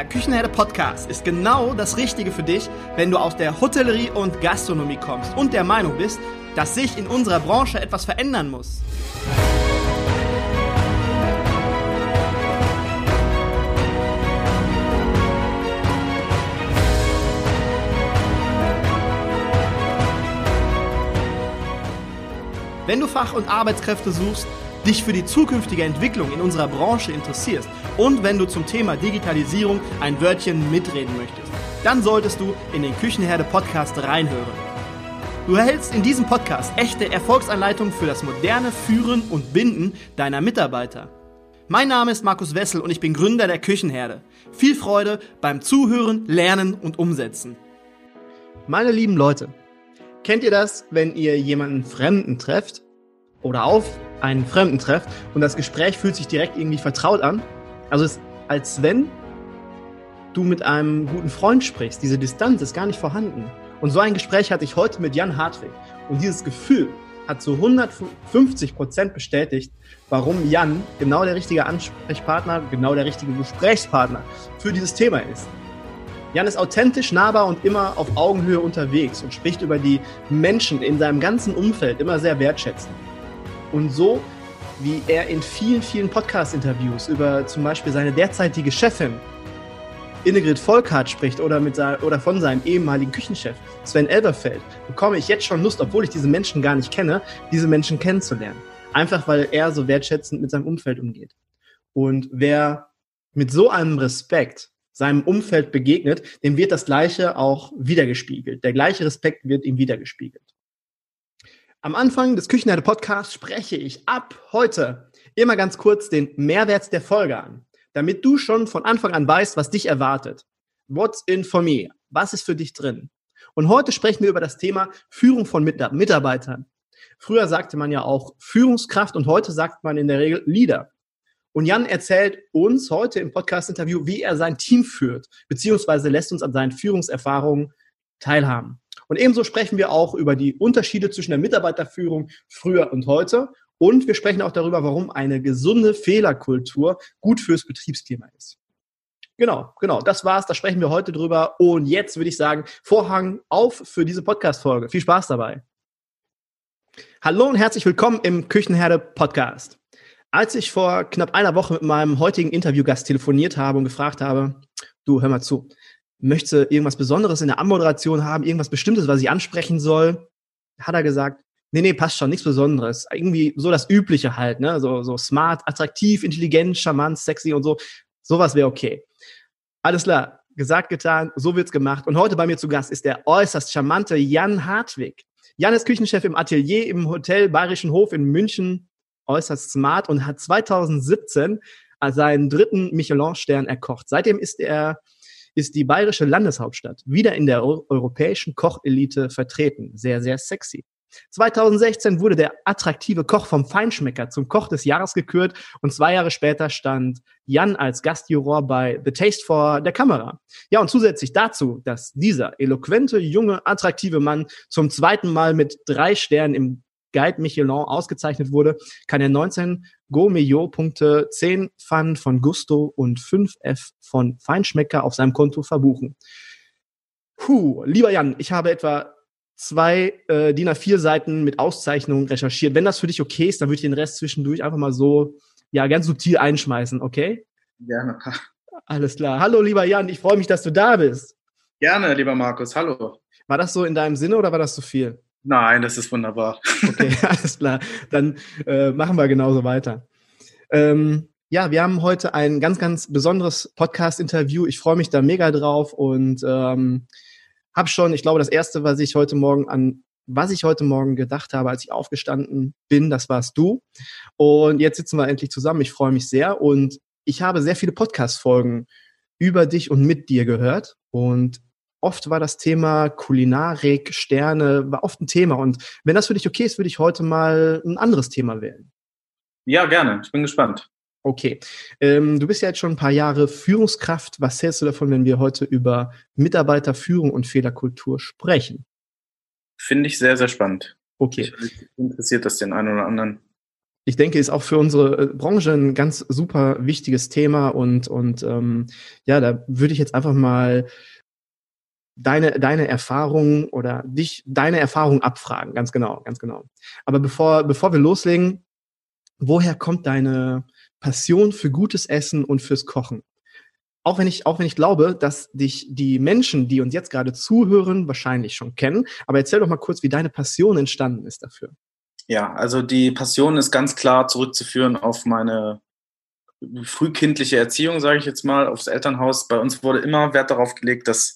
Der Küchenherde Podcast ist genau das Richtige für dich, wenn du aus der Hotellerie und Gastronomie kommst und der Meinung bist, dass sich in unserer Branche etwas verändern muss. Wenn du Fach- und Arbeitskräfte suchst, dich für die zukünftige Entwicklung in unserer Branche interessierst und wenn du zum Thema Digitalisierung ein Wörtchen mitreden möchtest, dann solltest du in den Küchenherde Podcast reinhören. Du erhältst in diesem Podcast echte Erfolgsanleitungen für das moderne Führen und Binden deiner Mitarbeiter. Mein Name ist Markus Wessel und ich bin Gründer der Küchenherde. Viel Freude beim Zuhören, Lernen und Umsetzen. Meine lieben Leute, kennt ihr das, wenn ihr jemanden Fremden trefft oder auf einen Fremden trefft und das Gespräch fühlt sich direkt irgendwie vertraut an? Also es ist als wenn du mit einem guten Freund sprichst. Diese Distanz ist gar nicht vorhanden. Und so ein Gespräch hatte ich heute mit Jan Hartwig. Und dieses Gefühl hat zu 150 Prozent bestätigt, warum Jan genau der richtige Ansprechpartner, genau der richtige Gesprächspartner für dieses Thema ist. Jan ist authentisch, nahbar und immer auf Augenhöhe unterwegs und spricht über die Menschen in seinem ganzen Umfeld immer sehr wertschätzend. Und so wie er in vielen, vielen Podcast-Interviews über zum Beispiel seine derzeitige Chefin Innegrid Volkart spricht oder, mit oder von seinem ehemaligen Küchenchef Sven Elberfeld, bekomme ich jetzt schon Lust, obwohl ich diese Menschen gar nicht kenne, diese Menschen kennenzulernen. Einfach weil er so wertschätzend mit seinem Umfeld umgeht. Und wer mit so einem Respekt seinem Umfeld begegnet, dem wird das Gleiche auch wiedergespiegelt. Der gleiche Respekt wird ihm wiedergespiegelt. Am Anfang des Küchenherde Podcasts spreche ich ab heute immer ganz kurz den Mehrwert der Folge an, damit du schon von Anfang an weißt, was dich erwartet. What's in for me? Was ist für dich drin? Und heute sprechen wir über das Thema Führung von Mitarbeitern. Früher sagte man ja auch Führungskraft und heute sagt man in der Regel Leader. Und Jan erzählt uns heute im Podcast-Interview, wie er sein Team führt, beziehungsweise lässt uns an seinen Führungserfahrungen teilhaben. Und ebenso sprechen wir auch über die Unterschiede zwischen der Mitarbeiterführung früher und heute. Und wir sprechen auch darüber, warum eine gesunde Fehlerkultur gut fürs Betriebsklima ist. Genau, genau, das war's. Da sprechen wir heute drüber. Und jetzt würde ich sagen, Vorhang auf für diese Podcast-Folge. Viel Spaß dabei. Hallo und herzlich willkommen im Küchenherde Podcast. Als ich vor knapp einer Woche mit meinem heutigen Interviewgast telefoniert habe und gefragt habe, du hör mal zu, möchte irgendwas Besonderes in der Anmoderation haben, irgendwas Bestimmtes, was ich ansprechen soll, hat er gesagt, nee, nee, passt schon, nichts Besonderes. Irgendwie so das Übliche halt, ne? So, so smart, attraktiv, intelligent, charmant, sexy und so. Sowas wäre okay. Alles klar, gesagt, getan, so wird's gemacht. Und heute bei mir zu Gast ist der äußerst charmante Jan Hartwig. Jan ist Küchenchef im Atelier im Hotel Bayerischen Hof in München, äußerst smart und hat 2017 seinen dritten Michelin-Stern erkocht. Seitdem ist er ist die bayerische Landeshauptstadt wieder in der europäischen Kochelite vertreten. Sehr, sehr sexy. 2016 wurde der attraktive Koch vom Feinschmecker zum Koch des Jahres gekürt und zwei Jahre später stand Jan als Gastjuror bei The Taste vor der Kamera. Ja, und zusätzlich dazu, dass dieser eloquente, junge, attraktive Mann zum zweiten Mal mit drei Sternen im Guide Michelin ausgezeichnet wurde, kann er 19 Go-Meillot-Punkte, 10 Pfannen von Gusto und 5 F von Feinschmecker auf seinem Konto verbuchen. Puh, lieber Jan, ich habe etwa zwei äh, DIN A4 Seiten mit Auszeichnungen recherchiert. Wenn das für dich okay ist, dann würde ich den Rest zwischendurch einfach mal so, ja, ganz subtil einschmeißen, okay? Gerne. Alles klar. Hallo, lieber Jan, ich freue mich, dass du da bist. Gerne, lieber Markus. Hallo. War das so in deinem Sinne oder war das zu viel? Nein, das ist wunderbar. Okay, alles klar. Dann äh, machen wir genauso weiter. Ähm, ja, wir haben heute ein ganz, ganz besonderes Podcast-Interview. Ich freue mich da mega drauf und ähm, habe schon, ich glaube, das erste, was ich heute Morgen an was ich heute Morgen gedacht habe, als ich aufgestanden bin, das warst du. Und jetzt sitzen wir endlich zusammen. Ich freue mich sehr und ich habe sehr viele Podcast-Folgen über dich und mit dir gehört. Und oft war das Thema Kulinarik, Sterne, war oft ein Thema. Und wenn das für dich okay ist, würde ich heute mal ein anderes Thema wählen. Ja, gerne. Ich bin gespannt. Okay. Ähm, du bist ja jetzt schon ein paar Jahre Führungskraft. Was hältst du davon, wenn wir heute über Mitarbeiterführung und Fehlerkultur sprechen? Finde ich sehr, sehr spannend. Okay. Ich, interessiert das den einen oder anderen. ich denke, ist auch für unsere äh, Branche ein ganz super wichtiges Thema und, und ähm, ja, da würde ich jetzt einfach mal deine, deine Erfahrung oder dich, deine Erfahrung abfragen, ganz genau, ganz genau. Aber bevor, bevor wir loslegen, woher kommt deine Passion für gutes Essen und fürs Kochen? Auch wenn ich, auch wenn ich glaube, dass dich die Menschen, die uns jetzt gerade zuhören, wahrscheinlich schon kennen. Aber erzähl doch mal kurz, wie deine Passion entstanden ist dafür. Ja, also die Passion ist ganz klar zurückzuführen auf meine frühkindliche Erziehung, sage ich jetzt mal, aufs Elternhaus. Bei uns wurde immer Wert darauf gelegt, dass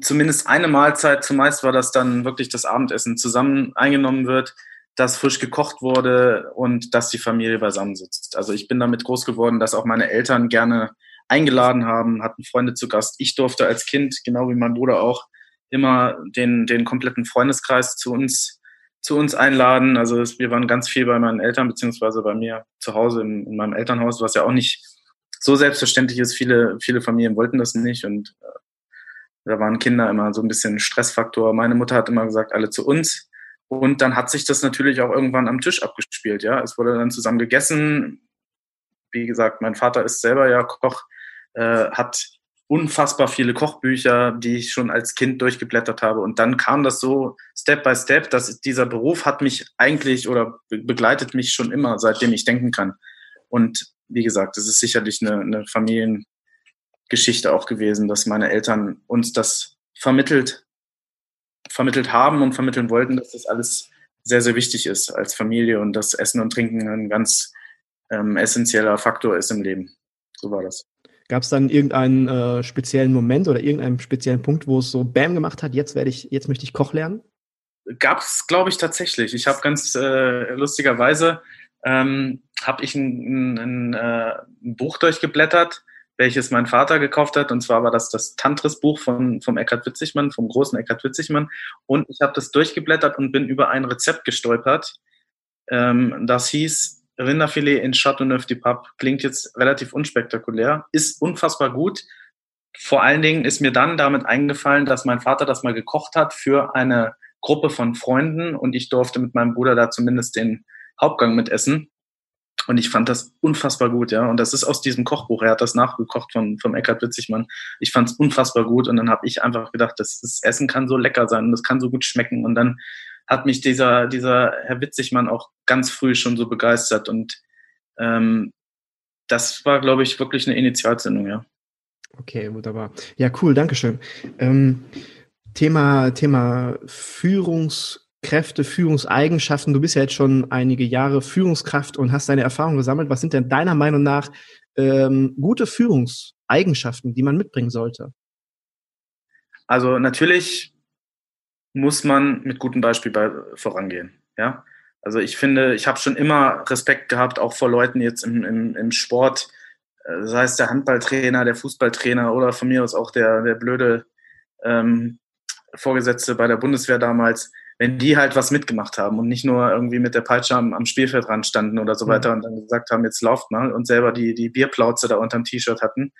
zumindest eine Mahlzeit, zumeist war das dann wirklich das Abendessen, zusammen eingenommen wird, dass frisch gekocht wurde und dass die Familie beisammensitzt. Also ich bin damit groß geworden, dass auch meine Eltern gerne eingeladen haben, hatten Freunde zu Gast. Ich durfte als Kind, genau wie mein Bruder auch, immer den, den kompletten Freundeskreis zu uns, zu uns einladen. Also wir waren ganz viel bei meinen Eltern, beziehungsweise bei mir zu Hause in, in, meinem Elternhaus, was ja auch nicht so selbstverständlich ist. Viele, viele Familien wollten das nicht und äh, da waren Kinder immer so ein bisschen Stressfaktor. Meine Mutter hat immer gesagt, alle zu uns. Und dann hat sich das natürlich auch irgendwann am Tisch abgespielt. Ja, es wurde dann zusammen gegessen. Wie gesagt, mein Vater ist selber ja Koch, äh, hat unfassbar viele Kochbücher, die ich schon als Kind durchgeblättert habe. Und dann kam das so Step by Step, dass dieser Beruf hat mich eigentlich oder begleitet mich schon immer, seitdem ich denken kann. Und wie gesagt, es ist sicherlich eine, eine Familiengeschichte auch gewesen, dass meine Eltern uns das vermittelt, vermittelt haben und vermitteln wollten, dass das alles sehr, sehr wichtig ist als Familie und dass Essen und Trinken ein ganz ähm, essentieller Faktor ist im Leben. So war das. Gab es dann irgendeinen äh, speziellen Moment oder irgendeinen speziellen Punkt, wo es so Bam gemacht hat, jetzt werde ich, jetzt möchte ich Koch lernen? Gab es, glaube ich, tatsächlich. Ich habe ganz äh, lustigerweise ähm, habe ich ein, ein, ein, äh, ein, Buch durchgeblättert, welches mein Vater gekauft hat. Und zwar war das das Tantris-Buch von, vom Eckhard Witzigmann, vom großen Eckhard Witzigmann. Und ich habe das durchgeblättert und bin über ein Rezept gestolpert. Ähm, das hieß Rinderfilet in Chateauneuf-du-Pape klingt jetzt relativ unspektakulär, ist unfassbar gut. Vor allen Dingen ist mir dann damit eingefallen, dass mein Vater das mal gekocht hat für eine Gruppe von Freunden und ich durfte mit meinem Bruder da zumindest den Hauptgang mitessen. Und ich fand das unfassbar gut, ja. Und das ist aus diesem Kochbuch. Er hat das nachgekocht von, vom Eckhard Witzigmann. Ich fand es unfassbar gut. Und dann habe ich einfach gedacht, das, das Essen kann so lecker sein und das kann so gut schmecken. Und dann hat mich dieser, dieser Herr Witzigmann auch ganz früh schon so begeistert. Und ähm, das war, glaube ich, wirklich eine Initialzündung, ja. Okay, wunderbar. Ja, cool, Dankeschön. Ähm, Thema, Thema Führungskräfte, Führungseigenschaften. Du bist ja jetzt schon einige Jahre Führungskraft und hast deine Erfahrungen gesammelt. Was sind denn deiner Meinung nach ähm, gute Führungseigenschaften, die man mitbringen sollte? Also natürlich muss man mit gutem Beispiel bei, vorangehen. Ja, also ich finde, ich habe schon immer Respekt gehabt, auch vor Leuten jetzt im, im, im Sport, äh, sei es der Handballtrainer, der Fußballtrainer oder von mir aus auch der, der blöde ähm, Vorgesetzte bei der Bundeswehr damals, wenn die halt was mitgemacht haben und nicht nur irgendwie mit der Peitsche am, am Spielfeldrand standen oder so mhm. weiter und dann gesagt haben, jetzt lauft mal und selber die, die Bierplauze da unterm T-Shirt hatten,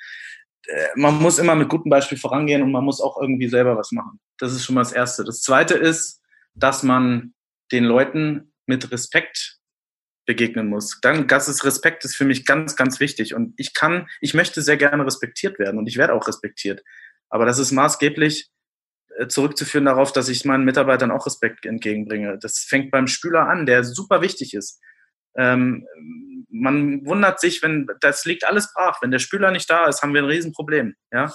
äh, man muss immer mit gutem Beispiel vorangehen und man muss auch irgendwie selber was machen. Das ist schon mal das Erste. Das Zweite ist, dass man den Leuten mit Respekt begegnen muss. Dann, das ist Respekt ist für mich ganz, ganz wichtig. Und ich kann, ich möchte sehr gerne respektiert werden und ich werde auch respektiert. Aber das ist maßgeblich zurückzuführen darauf, dass ich meinen Mitarbeitern auch Respekt entgegenbringe. Das fängt beim Spüler an, der super wichtig ist. Ähm, man wundert sich, wenn das liegt alles brach. Wenn der Spüler nicht da ist, haben wir ein Riesenproblem. Ja?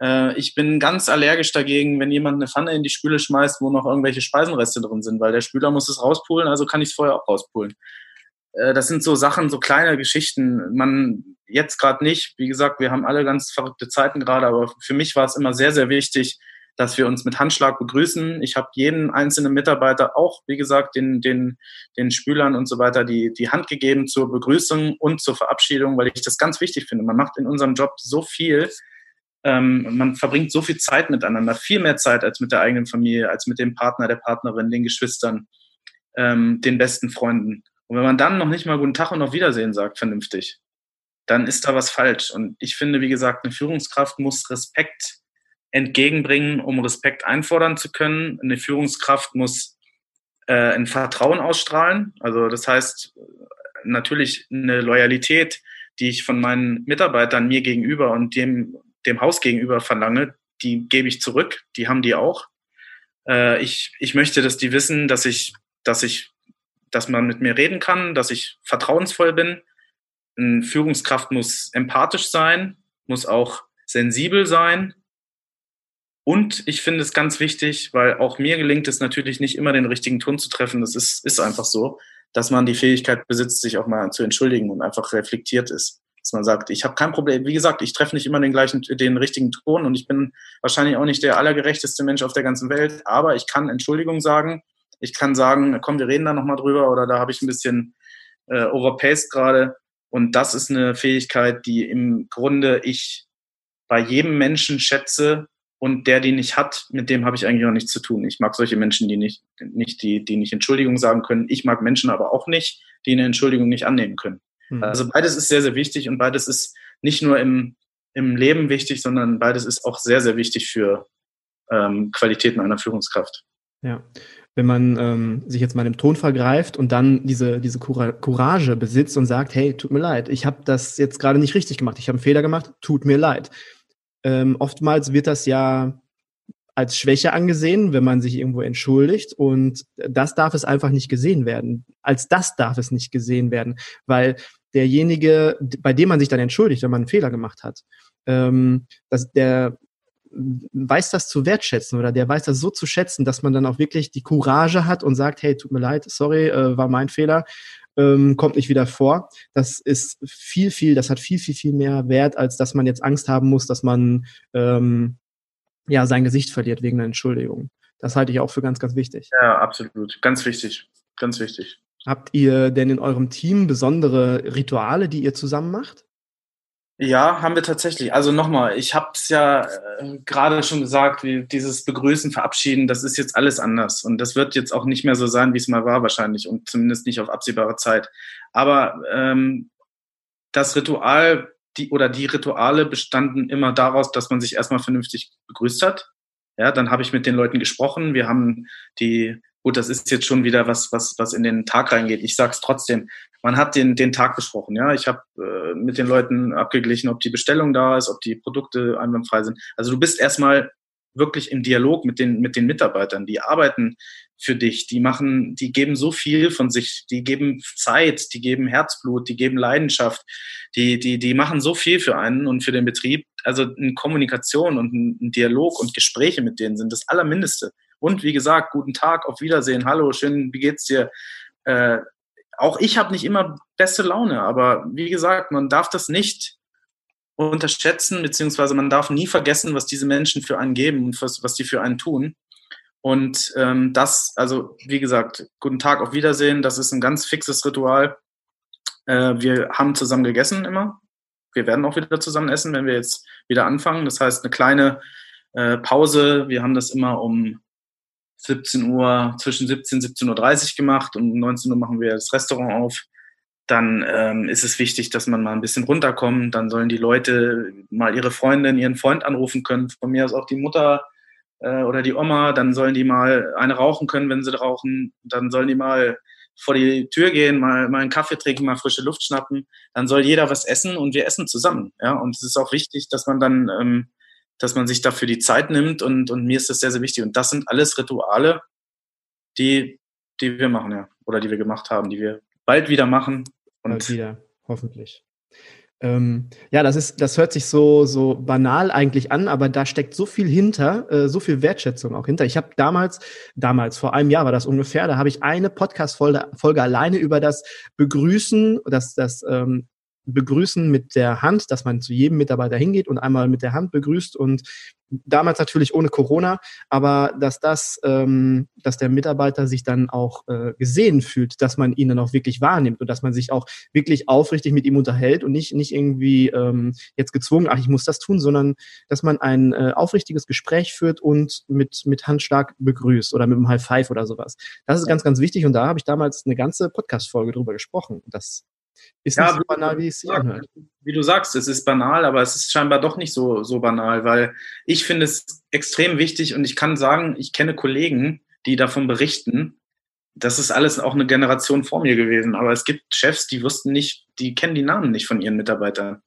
Äh, ich bin ganz allergisch dagegen, wenn jemand eine Pfanne in die Spüle schmeißt, wo noch irgendwelche Speisenreste drin sind, weil der Spüler muss es rauspulen, also kann ich es vorher auch rauspulen. Äh, das sind so Sachen, so kleine Geschichten. Man jetzt gerade nicht. Wie gesagt, wir haben alle ganz verrückte Zeiten gerade, aber für mich war es immer sehr, sehr wichtig, dass wir uns mit Handschlag begrüßen. Ich habe jeden einzelnen Mitarbeiter auch, wie gesagt, den, den, den Spülern und so weiter die, die Hand gegeben zur Begrüßung und zur Verabschiedung, weil ich das ganz wichtig finde. Man macht in unserem Job so viel, ähm, man verbringt so viel Zeit miteinander, viel mehr Zeit als mit der eigenen Familie, als mit dem Partner, der Partnerin, den Geschwistern, ähm, den besten Freunden. Und wenn man dann noch nicht mal guten Tag und auf Wiedersehen sagt, vernünftig, dann ist da was falsch. Und ich finde, wie gesagt, eine Führungskraft muss Respekt entgegenbringen, um Respekt einfordern zu können. Eine Führungskraft muss äh, ein Vertrauen ausstrahlen. Also das heißt, natürlich eine Loyalität, die ich von meinen Mitarbeitern mir gegenüber und dem, dem Haus gegenüber verlange, die gebe ich zurück. Die haben die auch. Äh, ich, ich möchte, dass die wissen, dass ich, dass ich, dass man mit mir reden kann, dass ich vertrauensvoll bin. Eine Führungskraft muss empathisch sein, muss auch sensibel sein. Und ich finde es ganz wichtig, weil auch mir gelingt es natürlich nicht immer den richtigen Ton zu treffen. Das ist, ist einfach so, dass man die Fähigkeit besitzt, sich auch mal zu entschuldigen und einfach reflektiert ist dass man sagt, ich habe kein Problem. Wie gesagt, ich treffe nicht immer den gleichen, den richtigen Ton und ich bin wahrscheinlich auch nicht der allergerechteste Mensch auf der ganzen Welt, aber ich kann Entschuldigung sagen. Ich kann sagen, komm, wir reden da nochmal drüber oder da habe ich ein bisschen äh, overpaced gerade. Und das ist eine Fähigkeit, die im Grunde ich bei jedem Menschen schätze und der die nicht hat, mit dem habe ich eigentlich auch nichts zu tun. Ich mag solche Menschen, die nicht, nicht die, die nicht Entschuldigung sagen können. Ich mag Menschen aber auch nicht, die eine Entschuldigung nicht annehmen können. Mhm. Also beides ist sehr, sehr wichtig und beides ist nicht nur im, im Leben wichtig, sondern beides ist auch sehr, sehr wichtig für ähm, Qualitäten einer Führungskraft. Ja. Wenn man ähm, sich jetzt mal im Ton vergreift und dann diese, diese Courage besitzt und sagt, hey, tut mir leid, ich habe das jetzt gerade nicht richtig gemacht, ich habe einen Fehler gemacht, tut mir leid. Ähm, oftmals wird das ja als Schwäche angesehen, wenn man sich irgendwo entschuldigt. Und das darf es einfach nicht gesehen werden. Als das darf es nicht gesehen werden, weil derjenige, bei dem man sich dann entschuldigt, wenn man einen Fehler gemacht hat, ähm, dass der weiß das zu wertschätzen oder der weiß das so zu schätzen, dass man dann auch wirklich die Courage hat und sagt, hey, tut mir leid, sorry, äh, war mein Fehler, ähm, kommt nicht wieder vor. Das ist viel, viel, das hat viel, viel, viel mehr Wert, als dass man jetzt Angst haben muss, dass man ähm, ja sein Gesicht verliert wegen einer Entschuldigung. Das halte ich auch für ganz, ganz wichtig. Ja, absolut. Ganz wichtig. Ganz wichtig. Habt ihr denn in eurem Team besondere Rituale, die ihr zusammen macht? Ja, haben wir tatsächlich. Also nochmal, ich habe es ja äh, gerade schon gesagt, wie dieses Begrüßen, Verabschieden, das ist jetzt alles anders. Und das wird jetzt auch nicht mehr so sein, wie es mal war wahrscheinlich und zumindest nicht auf absehbare Zeit. Aber ähm, das Ritual die oder die Rituale bestanden immer daraus, dass man sich erstmal vernünftig begrüßt hat. Ja, dann habe ich mit den Leuten gesprochen. Wir haben die, gut, das ist jetzt schon wieder was, was, was in den Tag reingeht. Ich sage es trotzdem. Man hat den, den Tag besprochen. Ja, ich habe äh, mit den Leuten abgeglichen, ob die Bestellung da ist, ob die Produkte einwandfrei sind. Also du bist erstmal wirklich im Dialog mit den, mit den Mitarbeitern. Die arbeiten für dich, die machen, die geben so viel von sich, die geben Zeit, die geben Herzblut, die geben Leidenschaft, die, die, die machen so viel für einen und für den Betrieb. Also eine Kommunikation und ein Dialog und Gespräche mit denen sind das Allermindeste. Und wie gesagt, guten Tag, auf Wiedersehen, hallo, schön, wie geht's dir? Äh, auch ich habe nicht immer beste Laune, aber wie gesagt, man darf das nicht unterschätzen, beziehungsweise man darf nie vergessen, was diese Menschen für einen geben und was, was die für einen tun. Und ähm, das, also wie gesagt, guten Tag, auf Wiedersehen, das ist ein ganz fixes Ritual. Äh, wir haben zusammen gegessen immer. Wir werden auch wieder zusammen essen, wenn wir jetzt wieder anfangen. Das heißt, eine kleine äh, Pause. Wir haben das immer um 17 Uhr, zwischen 17 und 17.30 Uhr gemacht. Um 19 Uhr machen wir das Restaurant auf dann ähm, ist es wichtig, dass man mal ein bisschen runterkommt. Dann sollen die Leute mal ihre Freundin, ihren Freund anrufen können. Von mir aus auch die Mutter äh, oder die Oma. Dann sollen die mal eine rauchen können, wenn sie rauchen. Dann sollen die mal vor die Tür gehen, mal, mal einen Kaffee trinken, mal frische Luft schnappen. Dann soll jeder was essen und wir essen zusammen. Ja, und es ist auch wichtig, dass man dann, ähm, dass man sich dafür die Zeit nimmt und, und mir ist das sehr, sehr wichtig. Und das sind alles Rituale, die, die wir machen, ja, oder die wir gemacht haben, die wir bald wieder machen und Bald wieder, hoffentlich. Ähm, ja, das ist, das hört sich so, so banal eigentlich an, aber da steckt so viel hinter, äh, so viel Wertschätzung auch hinter. Ich habe damals, damals, vor einem Jahr war das ungefähr, da habe ich eine Podcast-Folge Folge alleine über das Begrüßen, das, das ähm, begrüßen mit der Hand, dass man zu jedem Mitarbeiter hingeht und einmal mit der Hand begrüßt und damals natürlich ohne Corona, aber dass das, ähm, dass der Mitarbeiter sich dann auch äh, gesehen fühlt, dass man ihn dann auch wirklich wahrnimmt und dass man sich auch wirklich aufrichtig mit ihm unterhält und nicht nicht irgendwie ähm, jetzt gezwungen, ach ich muss das tun, sondern dass man ein äh, aufrichtiges Gespräch führt und mit mit Handschlag begrüßt oder mit einem High Five oder sowas. Das ist ganz ganz wichtig und da habe ich damals eine ganze Podcast Folge drüber gesprochen. Das ist ja, nicht so banal, wie es sich anhört. Wie du sagst, es ist banal, aber es ist scheinbar doch nicht so, so banal, weil ich finde es extrem wichtig und ich kann sagen, ich kenne Kollegen, die davon berichten, das ist alles auch eine Generation vor mir gewesen. Aber es gibt Chefs, die wussten nicht, die kennen die Namen nicht von ihren Mitarbeitern.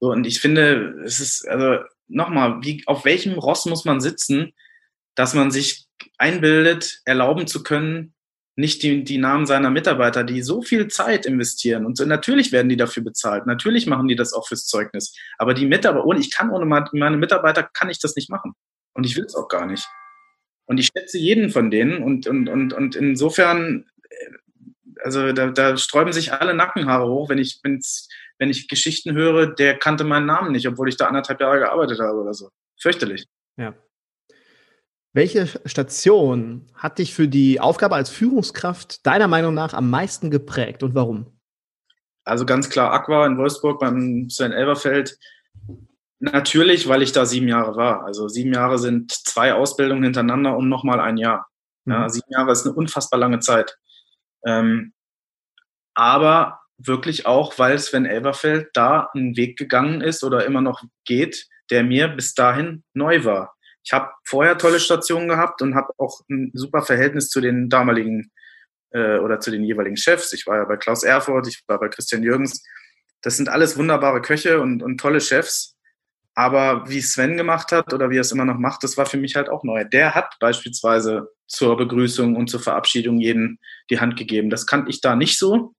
So, und ich finde, es ist, also nochmal, wie, auf welchem Ross muss man sitzen, dass man sich einbildet, erlauben zu können, nicht die, die Namen seiner Mitarbeiter, die so viel Zeit investieren. Und so, natürlich werden die dafür bezahlt. Natürlich machen die das auch fürs Zeugnis. Aber die Mitarbeiter, ohne, ich kann ohne meine Mitarbeiter, kann ich das nicht machen. Und ich will es auch gar nicht. Und ich schätze jeden von denen. Und, und, und, und insofern, äh, also da, da sträuben sich alle Nackenhaare hoch, wenn ich, wenn ich Geschichten höre, der kannte meinen Namen nicht, obwohl ich da anderthalb Jahre gearbeitet habe oder so. Fürchterlich. Ja. Welche Station hat dich für die Aufgabe als Führungskraft deiner Meinung nach am meisten geprägt und warum? Also ganz klar Aqua in Wolfsburg beim Sven Elberfeld. Natürlich, weil ich da sieben Jahre war. Also sieben Jahre sind zwei Ausbildungen hintereinander und nochmal ein Jahr. Ja, mhm. sieben Jahre ist eine unfassbar lange Zeit. Ähm, aber wirklich auch, weil Sven Elberfeld da einen Weg gegangen ist oder immer noch geht, der mir bis dahin neu war ich habe vorher tolle Stationen gehabt und habe auch ein super Verhältnis zu den damaligen äh, oder zu den jeweiligen Chefs. Ich war ja bei Klaus Erfurt, ich war bei Christian Jürgens. Das sind alles wunderbare Köche und, und tolle Chefs. Aber wie Sven gemacht hat oder wie er es immer noch macht, das war für mich halt auch neu. Der hat beispielsweise zur Begrüßung und zur Verabschiedung jeden die Hand gegeben. Das kannte ich da nicht so.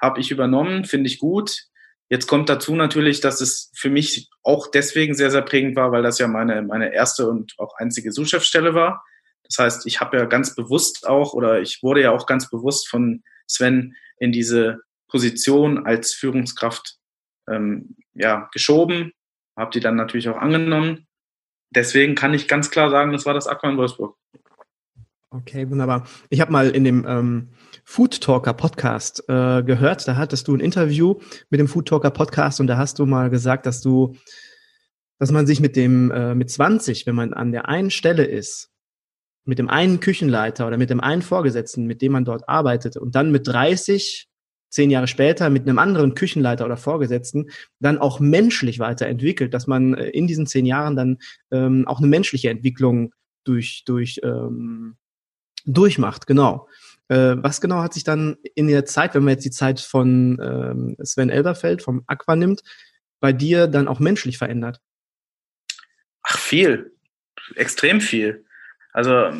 Habe ich übernommen, finde ich gut. Jetzt kommt dazu natürlich, dass es für mich auch deswegen sehr, sehr prägend war, weil das ja meine, meine erste und auch einzige Suchchefstelle war. Das heißt, ich habe ja ganz bewusst auch oder ich wurde ja auch ganz bewusst von Sven in diese Position als Führungskraft ähm, ja, geschoben, habe die dann natürlich auch angenommen. Deswegen kann ich ganz klar sagen, das war das Aqua in Wolfsburg. Okay, wunderbar. Ich habe mal in dem ähm, Food Talker Podcast äh, gehört. Da hattest du ein Interview mit dem Food Talker Podcast und da hast du mal gesagt, dass du, dass man sich mit dem, äh, mit 20, wenn man an der einen Stelle ist, mit dem einen Küchenleiter oder mit dem einen Vorgesetzten, mit dem man dort arbeitet und dann mit 30, zehn Jahre später mit einem anderen Küchenleiter oder Vorgesetzten dann auch menschlich weiterentwickelt, dass man äh, in diesen zehn Jahren dann ähm, auch eine menschliche Entwicklung durch, durch ähm, durchmacht, genau. Äh, was genau hat sich dann in der Zeit, wenn man jetzt die Zeit von ähm, Sven Elberfeld vom Aqua nimmt, bei dir dann auch menschlich verändert? Ach, viel. Extrem viel. Also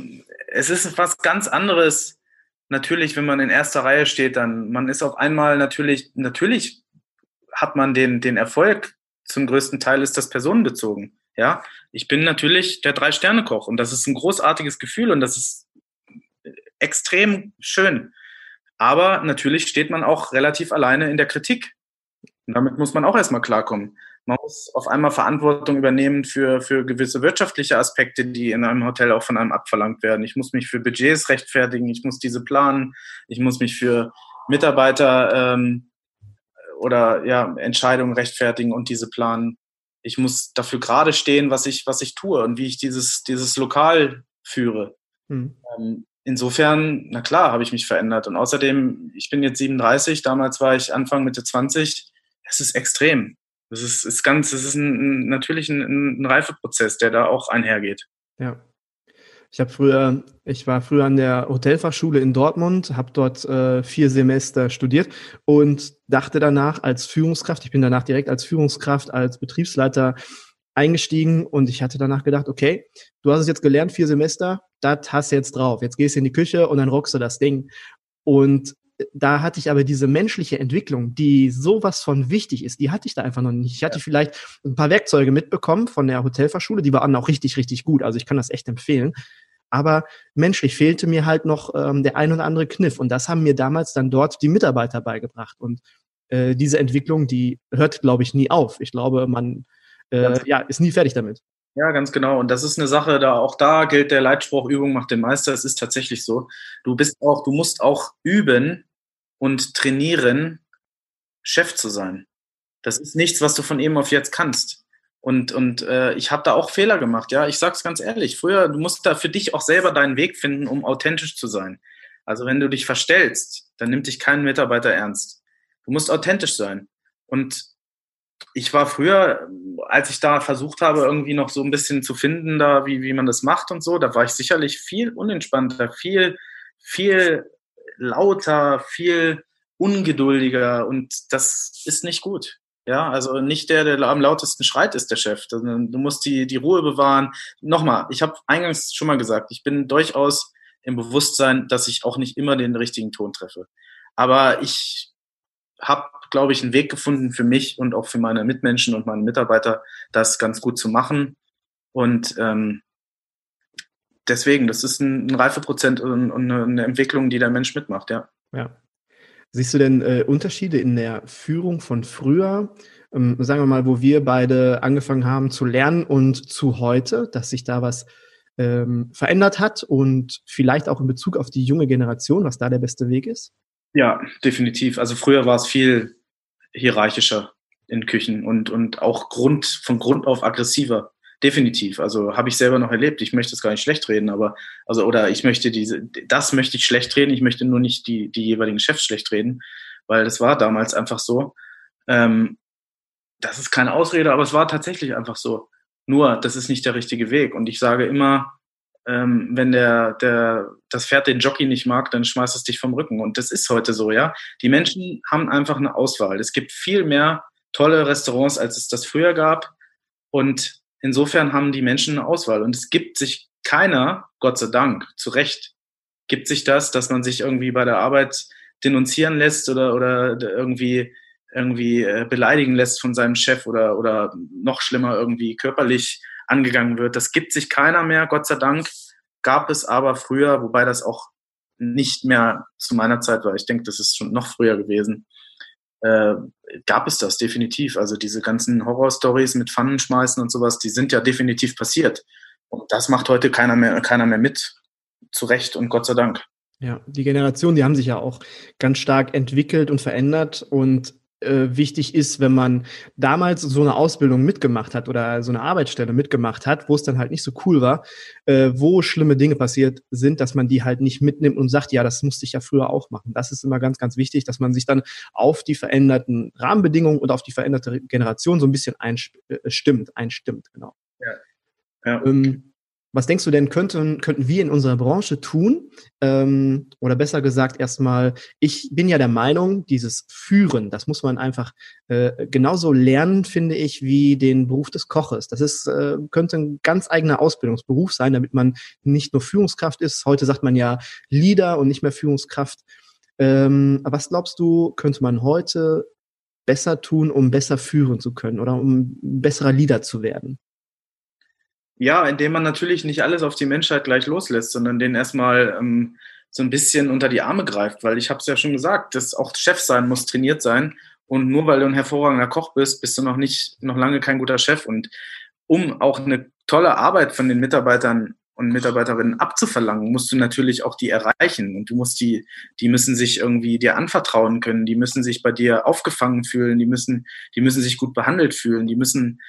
es ist was ganz anderes. Natürlich, wenn man in erster Reihe steht, dann man ist auf einmal natürlich, natürlich hat man den, den Erfolg. Zum größten Teil ist das personenbezogen. Ja, ich bin natürlich der Drei-Sterne-Koch und das ist ein großartiges Gefühl und das ist extrem schön. Aber natürlich steht man auch relativ alleine in der Kritik. Und damit muss man auch erstmal klarkommen. Man muss auf einmal Verantwortung übernehmen für, für gewisse wirtschaftliche Aspekte, die in einem Hotel auch von einem abverlangt werden. Ich muss mich für Budgets rechtfertigen, ich muss diese planen, ich muss mich für Mitarbeiter ähm, oder ja, Entscheidungen rechtfertigen und diese planen. Ich muss dafür gerade stehen, was ich, was ich tue und wie ich dieses, dieses Lokal führe. Hm. Ähm, insofern, na klar, habe ich mich verändert. Und außerdem, ich bin jetzt 37, damals war ich Anfang Mitte 20. Es ist extrem. Es ist, ist ganz, es ist ein, natürlich ein, ein Reifeprozess, der da auch einhergeht. Ja. Ich habe früher, ich war früher an der Hotelfachschule in Dortmund, habe dort äh, vier Semester studiert und dachte danach als Führungskraft, ich bin danach direkt als Führungskraft, als Betriebsleiter eingestiegen und ich hatte danach gedacht, okay, du hast es jetzt gelernt, vier Semester, das hast du jetzt drauf. Jetzt gehst du in die Küche und dann rockst du das Ding. Und da hatte ich aber diese menschliche Entwicklung, die sowas von wichtig ist, die hatte ich da einfach noch nicht. Ich hatte ja. vielleicht ein paar Werkzeuge mitbekommen von der Hotelfachschule, die waren auch richtig, richtig gut. Also ich kann das echt empfehlen. Aber menschlich fehlte mir halt noch ähm, der ein oder andere Kniff. Und das haben mir damals dann dort die Mitarbeiter beigebracht. Und äh, diese Entwicklung, die hört, glaube ich, nie auf. Ich glaube, man äh, ja, ist nie fertig damit. Ja, ganz genau. Und das ist eine Sache, da auch da gilt der Leitspruch Übung macht den Meister. Es ist tatsächlich so. Du bist auch, du musst auch üben und trainieren, Chef zu sein. Das ist nichts, was du von eben auf jetzt kannst. Und, und äh, ich habe da auch Fehler gemacht, ja. Ich sag's ganz ehrlich. Früher, du musst da für dich auch selber deinen Weg finden, um authentisch zu sein. Also wenn du dich verstellst, dann nimmt dich kein Mitarbeiter ernst. Du musst authentisch sein. Und ich war früher, als ich da versucht habe, irgendwie noch so ein bisschen zu finden, da wie, wie man das macht und so, da war ich sicherlich viel unentspannter, viel, viel lauter, viel ungeduldiger und das ist nicht gut. Ja, also nicht der, der am lautesten schreit, ist der Chef. Du musst die, die Ruhe bewahren. Nochmal, ich habe eingangs schon mal gesagt, ich bin durchaus im Bewusstsein, dass ich auch nicht immer den richtigen Ton treffe. Aber ich habe, glaube ich, einen Weg gefunden für mich und auch für meine Mitmenschen und meine Mitarbeiter, das ganz gut zu machen. Und ähm, deswegen, das ist ein, ein Reifeprozent und, und eine Entwicklung, die der Mensch mitmacht, ja. Ja, Siehst du denn äh, Unterschiede in der Führung von früher, ähm, sagen wir mal, wo wir beide angefangen haben zu lernen und zu heute, dass sich da was ähm, verändert hat und vielleicht auch in Bezug auf die junge Generation, was da der beste Weg ist? Ja, definitiv. Also früher war es viel hierarchischer in Küchen und, und auch Grund, von Grund auf aggressiver. Definitiv. Also habe ich selber noch erlebt. Ich möchte es gar nicht schlecht reden, aber also oder ich möchte diese, das möchte ich schlecht reden. Ich möchte nur nicht die die jeweiligen Chefs schlecht reden, weil das war damals einfach so. Ähm, das ist keine Ausrede, aber es war tatsächlich einfach so. Nur, das ist nicht der richtige Weg. Und ich sage immer, ähm, wenn der, der, das Pferd den Jockey nicht mag, dann schmeißt es dich vom Rücken. Und das ist heute so, ja. Die Menschen haben einfach eine Auswahl. Es gibt viel mehr tolle Restaurants, als es das früher gab. Und Insofern haben die Menschen eine Auswahl und es gibt sich keiner, Gott sei Dank, zu Recht, gibt sich das, dass man sich irgendwie bei der Arbeit denunzieren lässt oder, oder irgendwie, irgendwie äh, beleidigen lässt von seinem Chef oder, oder noch schlimmer irgendwie körperlich angegangen wird. Das gibt sich keiner mehr, Gott sei Dank. Gab es aber früher, wobei das auch nicht mehr zu meiner Zeit war. Ich denke, das ist schon noch früher gewesen äh, gab es das definitiv. Also diese ganzen Horror-Stories mit Pfannen schmeißen und sowas, die sind ja definitiv passiert. Und das macht heute keiner mehr, keiner mehr mit. Zu Recht und Gott sei Dank. Ja, die Generationen, die haben sich ja auch ganz stark entwickelt und verändert und wichtig ist, wenn man damals so eine Ausbildung mitgemacht hat oder so eine Arbeitsstelle mitgemacht hat, wo es dann halt nicht so cool war, äh, wo schlimme Dinge passiert sind, dass man die halt nicht mitnimmt und sagt, ja, das musste ich ja früher auch machen. Das ist immer ganz, ganz wichtig, dass man sich dann auf die veränderten Rahmenbedingungen und auf die veränderte Generation so ein bisschen einstimmt, äh, einstimmt, genau. Ja. ja. Ähm, was denkst du denn, könnten, könnten wir in unserer Branche tun? Ähm, oder besser gesagt, erstmal, ich bin ja der Meinung, dieses Führen, das muss man einfach äh, genauso lernen, finde ich, wie den Beruf des Koches. Das ist, äh, könnte ein ganz eigener Ausbildungsberuf sein, damit man nicht nur Führungskraft ist. Heute sagt man ja Leader und nicht mehr Führungskraft. Ähm, was glaubst du, könnte man heute besser tun, um besser führen zu können oder um besserer Leader zu werden? Ja, indem man natürlich nicht alles auf die Menschheit gleich loslässt, sondern den erstmal ähm, so ein bisschen unter die Arme greift, weil ich habe es ja schon gesagt, dass auch Chef sein muss trainiert sein. Und nur weil du ein hervorragender Koch bist, bist du noch nicht noch lange kein guter Chef. Und um auch eine tolle Arbeit von den Mitarbeitern und Mitarbeiterinnen abzuverlangen, musst du natürlich auch die erreichen. Und du musst die, die müssen sich irgendwie dir anvertrauen können, die müssen sich bei dir aufgefangen fühlen, die müssen, die müssen sich gut behandelt fühlen, die müssen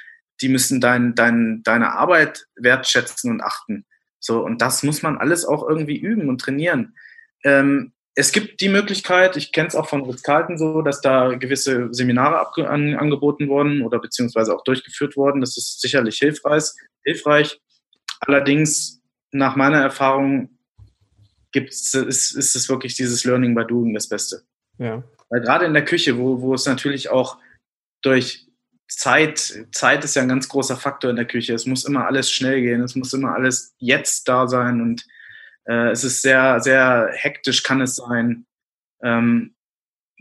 die müssen dein, dein, deine Arbeit wertschätzen und achten. So, und das muss man alles auch irgendwie üben und trainieren. Ähm, es gibt die Möglichkeit, ich kenne es auch von Ritz Carlton so, dass da gewisse Seminare an, angeboten wurden oder beziehungsweise auch durchgeführt wurden. Das ist sicherlich hilfreich. hilfreich. Allerdings, nach meiner Erfahrung, gibt's, ist, ist es wirklich dieses Learning by Doing das Beste. Ja. Weil gerade in der Küche, wo, wo es natürlich auch durch Zeit, Zeit ist ja ein ganz großer Faktor in der Küche. Es muss immer alles schnell gehen, es muss immer alles jetzt da sein und äh, es ist sehr, sehr hektisch kann es sein. Ähm,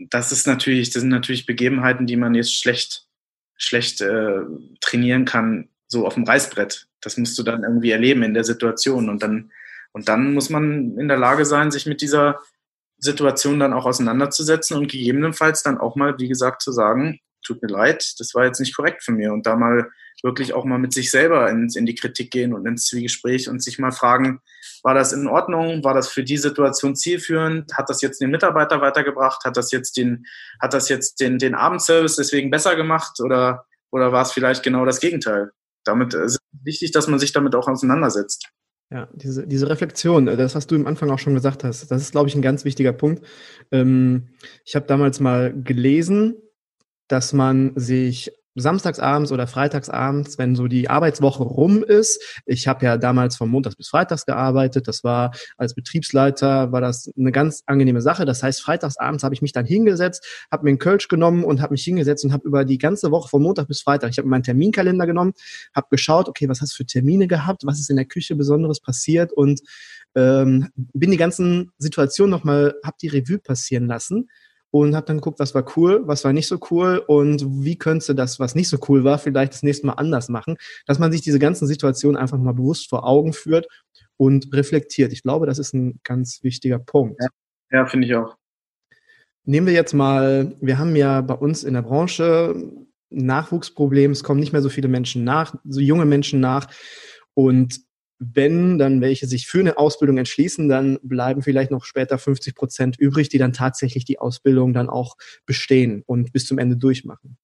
das ist natürlich, das sind natürlich Begebenheiten, die man jetzt schlecht, schlecht äh, trainieren kann, so auf dem Reißbrett. Das musst du dann irgendwie erleben in der Situation und dann, und dann muss man in der Lage sein, sich mit dieser Situation dann auch auseinanderzusetzen und gegebenenfalls dann auch mal, wie gesagt, zu sagen, tut mir leid, das war jetzt nicht korrekt von mir. Und da mal wirklich auch mal mit sich selber in, in die Kritik gehen und ins Zwiegespräch und sich mal fragen, war das in Ordnung? War das für die Situation zielführend? Hat das jetzt den Mitarbeiter weitergebracht? Hat das jetzt den, hat das jetzt den, den Abendservice deswegen besser gemacht? Oder, oder war es vielleicht genau das Gegenteil? Damit ist es wichtig, dass man sich damit auch auseinandersetzt. Ja, diese, diese Reflexion, das, was du im Anfang auch schon gesagt hast, das ist, glaube ich, ein ganz wichtiger Punkt. Ähm, ich habe damals mal gelesen, dass man sich samstagsabends oder freitagsabends, wenn so die Arbeitswoche rum ist. Ich habe ja damals von Montags bis Freitags gearbeitet. Das war als Betriebsleiter war das eine ganz angenehme Sache. Das heißt, freitagsabends habe ich mich dann hingesetzt, habe mir einen Kölsch genommen und habe mich hingesetzt und habe über die ganze Woche von Montag bis Freitag, ich habe meinen Terminkalender genommen, habe geschaut, okay, was hast du für Termine gehabt, was ist in der Küche Besonderes passiert und ähm, bin die ganzen Situationen nochmal, habe die Revue passieren lassen und habe dann geguckt, was war cool, was war nicht so cool und wie könnte das, was nicht so cool war, vielleicht das nächste Mal anders machen, dass man sich diese ganzen Situationen einfach mal bewusst vor Augen führt und reflektiert. Ich glaube, das ist ein ganz wichtiger Punkt. Ja, ja finde ich auch. Nehmen wir jetzt mal, wir haben ja bei uns in der Branche Nachwuchsproblem, es kommen nicht mehr so viele Menschen nach, so junge Menschen nach und wenn dann welche sich für eine Ausbildung entschließen, dann bleiben vielleicht noch später 50 Prozent übrig, die dann tatsächlich die Ausbildung dann auch bestehen und bis zum Ende durchmachen.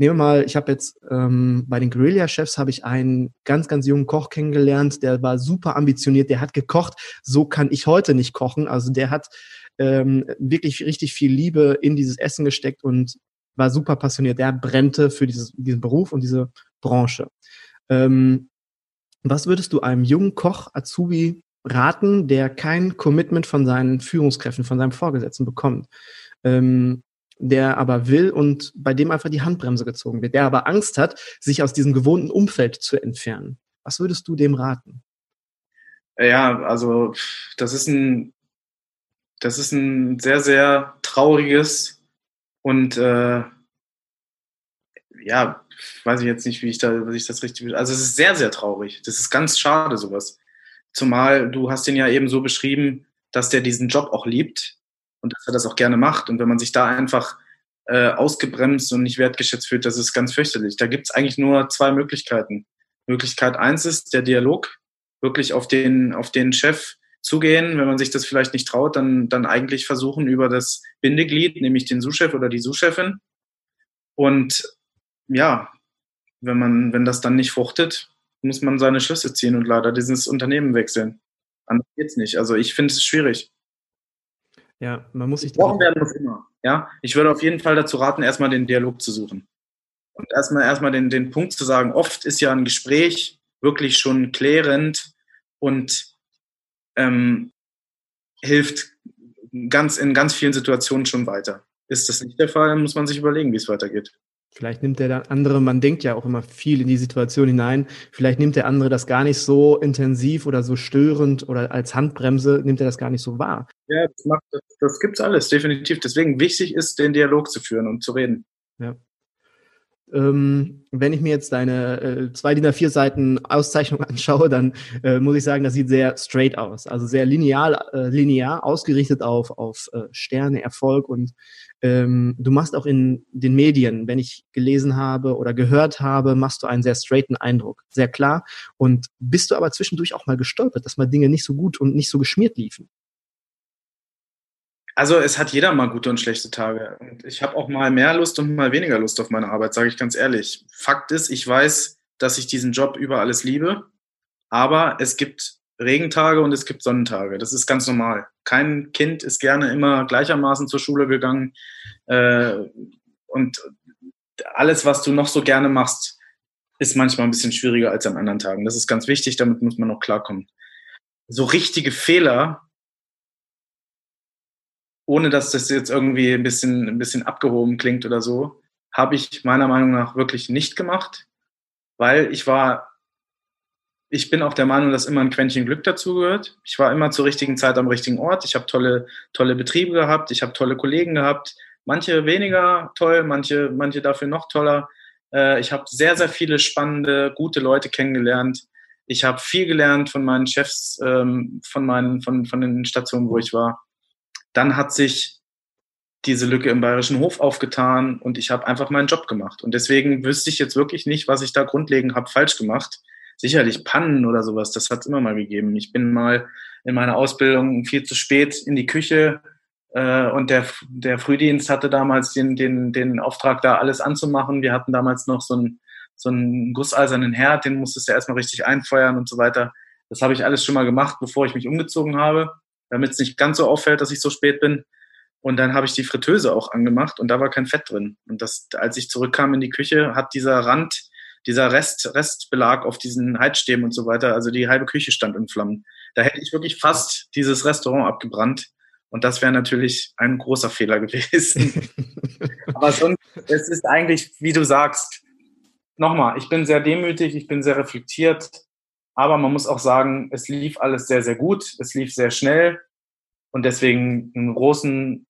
Nehmen wir mal, ich habe jetzt ähm, bei den Guerilla-Chefs habe ich einen ganz, ganz jungen Koch kennengelernt, der war super ambitioniert, der hat gekocht, so kann ich heute nicht kochen. Also der hat ähm, wirklich richtig viel Liebe in dieses Essen gesteckt und war super passioniert. Der brennte für dieses, diesen Beruf und diese Branche. Ähm, was würdest du einem jungen Koch, Azubi raten, der kein Commitment von seinen Führungskräften, von seinem Vorgesetzten bekommt, ähm, der aber will und bei dem einfach die Handbremse gezogen wird, der aber Angst hat, sich aus diesem gewohnten Umfeld zu entfernen? Was würdest du dem raten? Ja, also das ist ein, das ist ein sehr, sehr trauriges und äh, ja, weiß ich jetzt nicht, wie ich da, was ich das richtig, also es ist sehr, sehr traurig. Das ist ganz schade, sowas. Zumal du hast ihn ja eben so beschrieben, dass der diesen Job auch liebt und dass er das auch gerne macht. Und wenn man sich da einfach äh, ausgebremst und nicht wertgeschätzt fühlt, das ist ganz fürchterlich. Da gibt es eigentlich nur zwei Möglichkeiten. Möglichkeit eins ist der Dialog, wirklich auf den, auf den Chef zugehen. Wenn man sich das vielleicht nicht traut, dann, dann eigentlich versuchen über das Bindeglied, nämlich den Sous-Chef oder die Sous-Chefin. Und ja, wenn man, wenn das dann nicht fruchtet, muss man seine Schlüsse ziehen und leider dieses Unternehmen wechseln. Anders geht's nicht. Also ich finde es schwierig. Ja, man muss sich Brauchen werden muss immer. Ja, ich würde auf jeden Fall dazu raten, erstmal den Dialog zu suchen. Und erstmal, erstmal den, den Punkt zu sagen, oft ist ja ein Gespräch wirklich schon klärend und ähm, hilft ganz, in ganz vielen Situationen schon weiter. Ist das nicht der Fall, dann muss man sich überlegen, wie es weitergeht. Vielleicht nimmt der andere, man denkt ja auch immer viel in die Situation hinein, vielleicht nimmt der andere das gar nicht so intensiv oder so störend oder als Handbremse nimmt er das gar nicht so wahr. Ja, das, macht, das, das gibt's alles, definitiv. Deswegen wichtig ist, den Dialog zu führen und zu reden. Ja. Ähm, wenn ich mir jetzt deine äh, zwei DIN A4 Seiten Auszeichnung anschaue, dann äh, muss ich sagen, das sieht sehr straight aus. Also sehr lineal, äh, linear ausgerichtet auf, auf äh, Sterne, Erfolg und ähm, du machst auch in den Medien, wenn ich gelesen habe oder gehört habe, machst du einen sehr straighten Eindruck. Sehr klar. Und bist du aber zwischendurch auch mal gestolpert, dass mal Dinge nicht so gut und nicht so geschmiert liefen? Also es hat jeder mal gute und schlechte Tage. Und ich habe auch mal mehr Lust und mal weniger Lust auf meine Arbeit, sage ich ganz ehrlich. Fakt ist, ich weiß, dass ich diesen Job über alles liebe, aber es gibt Regentage und es gibt Sonnentage. Das ist ganz normal. Kein Kind ist gerne immer gleichermaßen zur Schule gegangen. Äh, und alles, was du noch so gerne machst, ist manchmal ein bisschen schwieriger als an anderen Tagen. Das ist ganz wichtig, damit muss man auch klarkommen. So richtige Fehler ohne dass das jetzt irgendwie ein bisschen, ein bisschen abgehoben klingt oder so, habe ich meiner Meinung nach wirklich nicht gemacht, weil ich war, ich bin auch der Meinung, dass immer ein Quäntchen Glück dazugehört. Ich war immer zur richtigen Zeit am richtigen Ort. Ich habe tolle, tolle Betriebe gehabt, ich habe tolle Kollegen gehabt, manche weniger toll, manche, manche dafür noch toller. Äh, ich habe sehr, sehr viele spannende, gute Leute kennengelernt. Ich habe viel gelernt von meinen Chefs, ähm, von meinen, von, von den Stationen, wo ich war dann hat sich diese Lücke im Bayerischen Hof aufgetan und ich habe einfach meinen Job gemacht. Und deswegen wüsste ich jetzt wirklich nicht, was ich da grundlegend habe falsch gemacht. Sicherlich Pannen oder sowas, das hat es immer mal gegeben. Ich bin mal in meiner Ausbildung viel zu spät in die Küche äh, und der, der Frühdienst hatte damals den, den, den Auftrag, da alles anzumachen. Wir hatten damals noch so einen, so einen gusseisernen Herd, den musstest du erstmal richtig einfeuern und so weiter. Das habe ich alles schon mal gemacht, bevor ich mich umgezogen habe damit es nicht ganz so auffällt, dass ich so spät bin. Und dann habe ich die Fritteuse auch angemacht und da war kein Fett drin. Und das, als ich zurückkam in die Küche, hat dieser Rand, dieser Rest, Restbelag auf diesen Heizstäben und so weiter, also die halbe Küche stand in Flammen. Da hätte ich wirklich fast dieses Restaurant abgebrannt. Und das wäre natürlich ein großer Fehler gewesen. Aber sonst, es ist eigentlich, wie du sagst, nochmal, ich bin sehr demütig, ich bin sehr reflektiert, aber man muss auch sagen, es lief alles sehr, sehr gut, es lief sehr schnell und deswegen einen großen,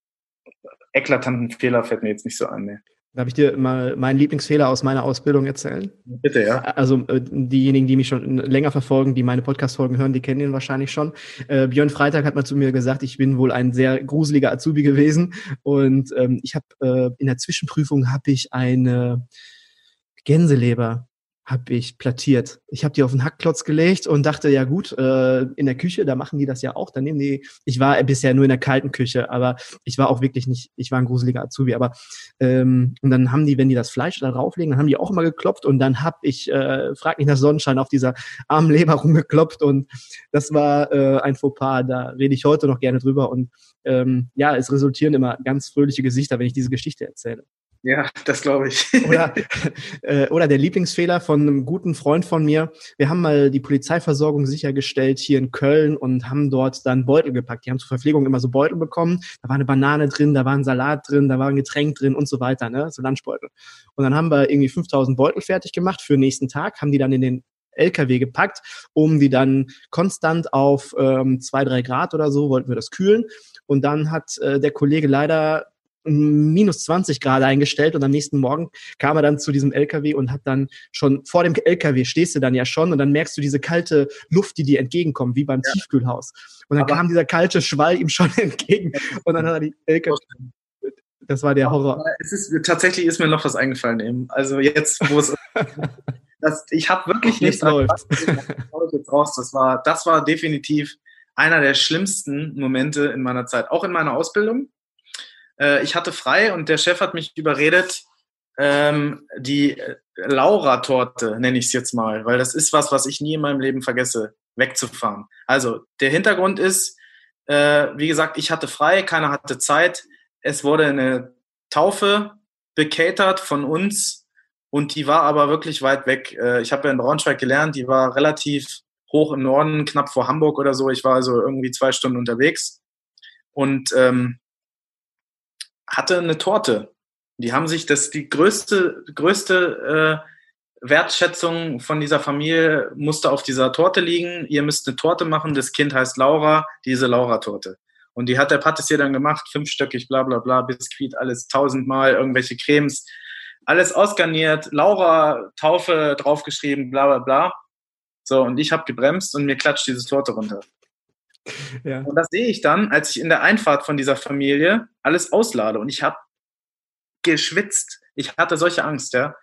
eklatanten Fehler fällt mir jetzt nicht so an. Ne. Darf ich dir mal meinen Lieblingsfehler aus meiner Ausbildung erzählen? Bitte, ja. Also äh, diejenigen, die mich schon länger verfolgen, die meine Podcast-Folgen hören, die kennen ihn wahrscheinlich schon. Äh, Björn Freitag hat mal zu mir gesagt, ich bin wohl ein sehr gruseliger Azubi gewesen. Und ähm, ich habe äh, in der Zwischenprüfung habe ich eine Gänseleber habe ich plattiert. Ich habe die auf den Hackklotz gelegt und dachte, ja gut, äh, in der Küche, da machen die das ja auch. Dann nehmen die, ich war bisher nur in der kalten Küche, aber ich war auch wirklich nicht, ich war ein gruseliger Azubi, aber ähm, und dann haben die, wenn die das Fleisch da drauflegen, dann haben die auch immer geklopft und dann habe ich, äh, frag nicht nach Sonnenschein, auf dieser armen Leber rumgeklopft und das war äh, ein Fauxpas, da rede ich heute noch gerne drüber und ähm, ja, es resultieren immer ganz fröhliche Gesichter, wenn ich diese Geschichte erzähle. Ja, das glaube ich. oder, äh, oder der Lieblingsfehler von einem guten Freund von mir. Wir haben mal die Polizeiversorgung sichergestellt hier in Köln und haben dort dann Beutel gepackt. Die haben zur Verpflegung immer so Beutel bekommen. Da war eine Banane drin, da war ein Salat drin, da war ein Getränk drin und so weiter, ne? so Lunchbeutel. Und dann haben wir irgendwie 5000 Beutel fertig gemacht für den nächsten Tag, haben die dann in den LKW gepackt, um die dann konstant auf ähm, zwei, drei Grad oder so, wollten wir das kühlen. Und dann hat äh, der Kollege leider minus 20 Grad eingestellt und am nächsten Morgen kam er dann zu diesem LKW und hat dann schon vor dem LKW stehst du dann ja schon und dann merkst du diese kalte Luft, die dir entgegenkommt, wie beim ja. Tiefkühlhaus. Und dann Aber kam dieser kalte Schwall ihm schon entgegen und dann hat er die LKW das war der Horror. Es ist, tatsächlich ist mir noch was eingefallen eben. Also jetzt, wo es das, ich habe wirklich nicht läuft. jetzt raus. Das war, das war definitiv einer der schlimmsten Momente in meiner Zeit, auch in meiner Ausbildung äh, ich hatte frei und der Chef hat mich überredet, ähm, die äh, Laura-Torte, nenne ich es jetzt mal, weil das ist was, was ich nie in meinem Leben vergesse, wegzufahren. Also der Hintergrund ist, äh, wie gesagt, ich hatte frei, keiner hatte Zeit. Es wurde eine Taufe bekatert von uns und die war aber wirklich weit weg. Äh, ich habe ja in Braunschweig gelernt, die war relativ hoch im Norden, knapp vor Hamburg oder so. Ich war also irgendwie zwei Stunden unterwegs. Und ähm, hatte eine Torte. Die haben sich das die größte größte äh, Wertschätzung von dieser Familie musste auf dieser Torte liegen. Ihr müsst eine Torte machen. Das Kind heißt Laura, diese Laura-Torte. Und die hat der Patissier dann gemacht, fünfstöckig, bla bla bla, Biskuit, alles tausendmal, irgendwelche Cremes, alles ausgarniert, Laura, Taufe draufgeschrieben, bla bla bla. So, und ich habe gebremst und mir klatscht diese Torte runter. Ja. Und das sehe ich dann, als ich in der Einfahrt von dieser Familie alles auslade. Und ich habe geschwitzt. Ich hatte solche Angst, ja.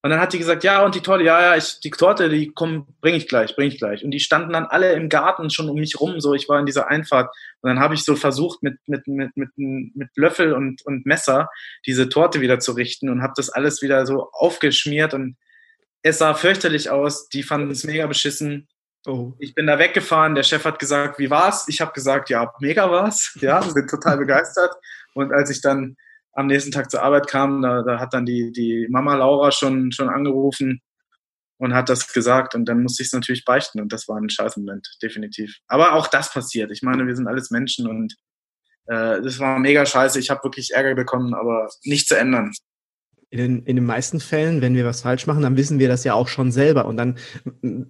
Und dann hat die gesagt, ja, und die Torte, ja, ja, ich, die Torte, die komm, bring ich gleich, bring ich gleich. Und die standen dann alle im Garten schon um mich rum, so, ich war in dieser Einfahrt. Und dann habe ich so versucht, mit, mit, mit, mit, mit Löffel und, und Messer diese Torte wieder zu richten und habe das alles wieder so aufgeschmiert und es sah fürchterlich aus. Die fanden es mega beschissen. Oh. Ich bin da weggefahren, der Chef hat gesagt, wie war's? Ich habe gesagt, ja, mega war's. Ja, sind total begeistert. Und als ich dann am nächsten Tag zur Arbeit kam, da, da hat dann die, die Mama Laura schon, schon angerufen und hat das gesagt und dann musste ich es natürlich beichten und das war ein Scheißmoment, definitiv. Aber auch das passiert. Ich meine, wir sind alles Menschen und äh, das war mega scheiße. Ich habe wirklich Ärger bekommen, aber nicht zu ändern in den, in den meisten Fällen, wenn wir was falsch machen, dann wissen wir das ja auch schon selber. Und dann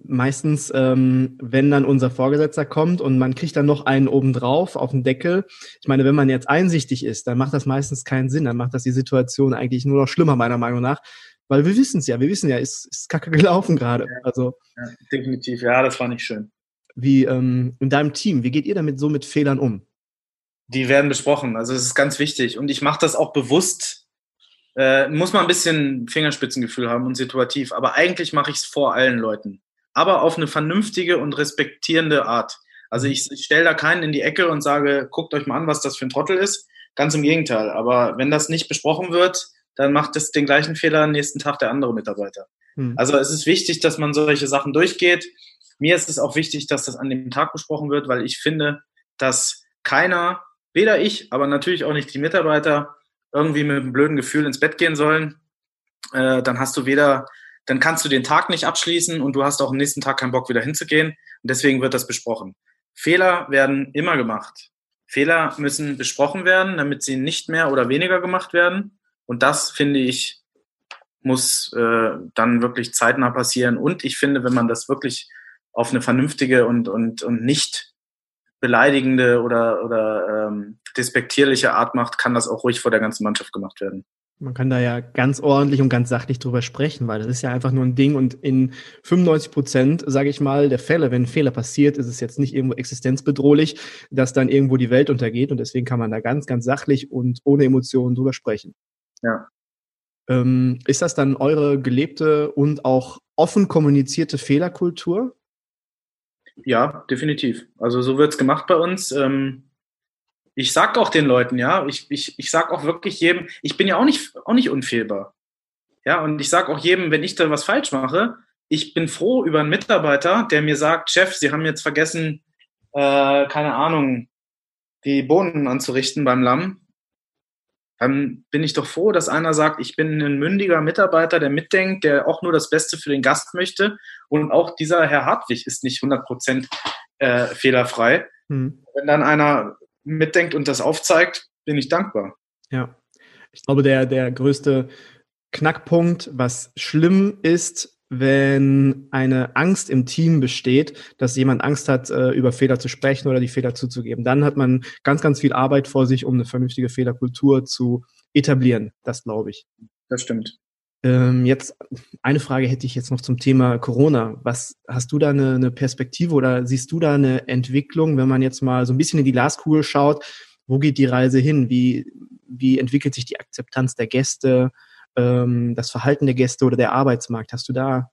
meistens, ähm, wenn dann unser Vorgesetzter kommt und man kriegt dann noch einen obendrauf auf den Deckel. Ich meine, wenn man jetzt einsichtig ist, dann macht das meistens keinen Sinn. Dann macht das die Situation eigentlich nur noch schlimmer, meiner Meinung nach. Weil wir wissen es ja, wir wissen ja, ist, ist kacke gelaufen gerade. Also, ja, definitiv, ja, das war nicht schön. Wie ähm, in deinem Team, wie geht ihr damit so mit Fehlern um? Die werden besprochen. Also es ist ganz wichtig. Und ich mache das auch bewusst äh, muss man ein bisschen Fingerspitzengefühl haben und situativ. Aber eigentlich mache ich es vor allen Leuten. Aber auf eine vernünftige und respektierende Art. Also ich, ich stelle da keinen in die Ecke und sage, guckt euch mal an, was das für ein Trottel ist. Ganz im Gegenteil. Aber wenn das nicht besprochen wird, dann macht es den gleichen Fehler am nächsten Tag der andere Mitarbeiter. Hm. Also es ist wichtig, dass man solche Sachen durchgeht. Mir ist es auch wichtig, dass das an dem Tag besprochen wird, weil ich finde, dass keiner weder ich, aber natürlich auch nicht die Mitarbeiter irgendwie mit einem blöden Gefühl ins Bett gehen sollen, äh, dann hast du weder, dann kannst du den Tag nicht abschließen und du hast auch am nächsten Tag keinen Bock wieder hinzugehen. Und deswegen wird das besprochen. Fehler werden immer gemacht. Fehler müssen besprochen werden, damit sie nicht mehr oder weniger gemacht werden. Und das finde ich muss äh, dann wirklich zeitnah passieren. Und ich finde, wenn man das wirklich auf eine vernünftige und, und, und nicht beleidigende oder, oder ähm, despektierliche Art macht, kann das auch ruhig vor der ganzen Mannschaft gemacht werden. Man kann da ja ganz ordentlich und ganz sachlich drüber sprechen, weil das ist ja einfach nur ein Ding und in 95 Prozent, sage ich mal, der Fälle, wenn ein Fehler passiert, ist es jetzt nicht irgendwo existenzbedrohlich, dass dann irgendwo die Welt untergeht und deswegen kann man da ganz, ganz sachlich und ohne Emotionen drüber sprechen. Ja. Ähm, ist das dann eure gelebte und auch offen kommunizierte Fehlerkultur? Ja, definitiv. Also so wird's gemacht bei uns. Ähm ich sag auch den Leuten, ja, ich, ich, ich sag auch wirklich jedem, ich bin ja auch nicht, auch nicht unfehlbar. Ja, und ich sag auch jedem, wenn ich da was falsch mache, ich bin froh über einen Mitarbeiter, der mir sagt, Chef, Sie haben jetzt vergessen, äh, keine Ahnung, die Bohnen anzurichten beim Lamm. Dann bin ich doch froh, dass einer sagt, ich bin ein mündiger Mitarbeiter, der mitdenkt, der auch nur das Beste für den Gast möchte. Und auch dieser Herr Hartwig ist nicht 100 Prozent äh, fehlerfrei. Hm. Wenn dann einer mitdenkt und das aufzeigt, bin ich dankbar. Ja, ich glaube, der, der größte Knackpunkt, was schlimm ist, wenn eine Angst im Team besteht, dass jemand Angst hat, äh, über Fehler zu sprechen oder die Fehler zuzugeben. Dann hat man ganz, ganz viel Arbeit vor sich, um eine vernünftige Fehlerkultur zu etablieren. Das glaube ich. Das stimmt. Ähm, jetzt eine Frage hätte ich jetzt noch zum Thema Corona. Was hast du da eine, eine, Perspektive oder siehst du da eine Entwicklung, wenn man jetzt mal so ein bisschen in die Glaskugel schaut? Wo geht die Reise hin? Wie, wie entwickelt sich die Akzeptanz der Gäste, ähm, das Verhalten der Gäste oder der Arbeitsmarkt? Hast du da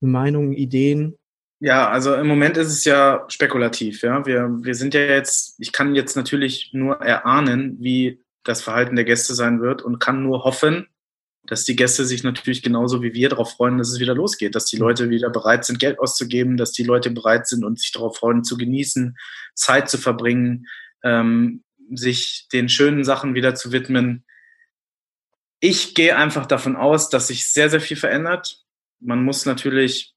eine Meinung, Ideen? Ja, also im Moment ist es ja spekulativ. Ja, wir, wir sind ja jetzt, ich kann jetzt natürlich nur erahnen, wie das Verhalten der Gäste sein wird und kann nur hoffen, dass die Gäste sich natürlich genauso wie wir darauf freuen, dass es wieder losgeht, dass die mhm. Leute wieder bereit sind, Geld auszugeben, dass die Leute bereit sind und sich darauf freuen, zu genießen, Zeit zu verbringen, ähm, sich den schönen Sachen wieder zu widmen. Ich gehe einfach davon aus, dass sich sehr, sehr viel verändert. Man muss natürlich,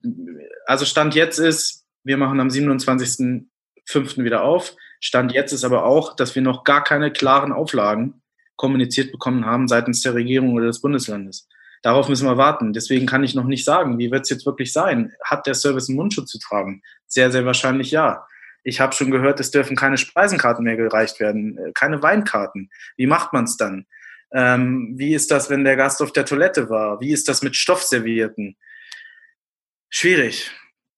also Stand jetzt ist, wir machen am 27.05. wieder auf. Stand jetzt ist aber auch, dass wir noch gar keine klaren Auflagen kommuniziert bekommen haben seitens der Regierung oder des Bundeslandes. Darauf müssen wir warten. Deswegen kann ich noch nicht sagen, wie wird es jetzt wirklich sein? Hat der Service einen Mundschutz zu tragen? Sehr, sehr wahrscheinlich ja. Ich habe schon gehört, es dürfen keine Speisenkarten mehr gereicht werden, äh, keine Weinkarten. Wie macht man es dann? Ähm, wie ist das, wenn der Gast auf der Toilette war? Wie ist das mit Stoffservierten? Schwierig.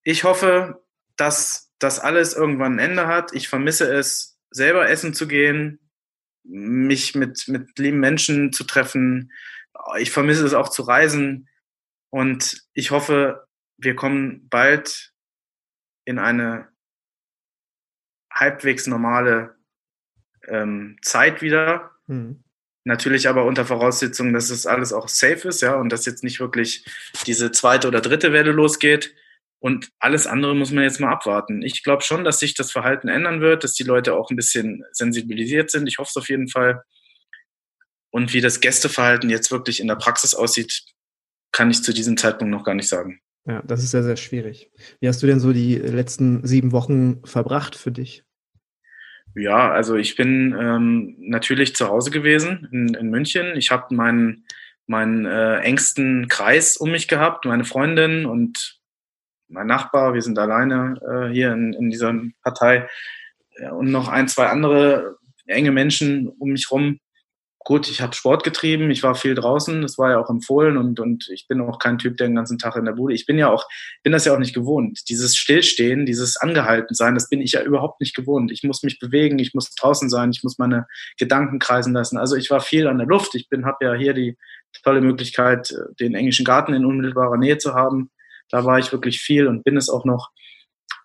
Ich hoffe, dass das alles irgendwann ein Ende hat. Ich vermisse es, selber essen zu gehen, mich mit, mit lieben Menschen zu treffen. Ich vermisse es auch zu reisen. Und ich hoffe, wir kommen bald in eine halbwegs normale ähm, Zeit wieder. Mhm. Natürlich aber unter Voraussetzung, dass es alles auch safe ist, ja, und dass jetzt nicht wirklich diese zweite oder dritte Welle losgeht. Und alles andere muss man jetzt mal abwarten. Ich glaube schon, dass sich das Verhalten ändern wird, dass die Leute auch ein bisschen sensibilisiert sind. Ich hoffe es auf jeden Fall. Und wie das Gästeverhalten jetzt wirklich in der Praxis aussieht, kann ich zu diesem Zeitpunkt noch gar nicht sagen. Ja, das ist sehr, sehr schwierig. Wie hast du denn so die letzten sieben Wochen verbracht für dich? Ja, also ich bin ähm, natürlich zu Hause gewesen in, in München. Ich habe meinen, meinen äh, engsten Kreis um mich gehabt, meine Freundin und mein Nachbar, wir sind alleine äh, hier in, in dieser Partei ja, und noch ein, zwei andere enge Menschen um mich rum. Gut, ich habe Sport getrieben, ich war viel draußen, das war ja auch empfohlen und, und ich bin auch kein Typ, der den ganzen Tag in der Bude. Ich bin ja auch, bin das ja auch nicht gewohnt. Dieses Stillstehen, dieses angehalten sein, das bin ich ja überhaupt nicht gewohnt. Ich muss mich bewegen, ich muss draußen sein, ich muss meine Gedanken kreisen lassen. Also ich war viel an der Luft. Ich bin, habe ja hier die tolle Möglichkeit, den englischen Garten in unmittelbarer Nähe zu haben. Da war ich wirklich viel und bin es auch noch.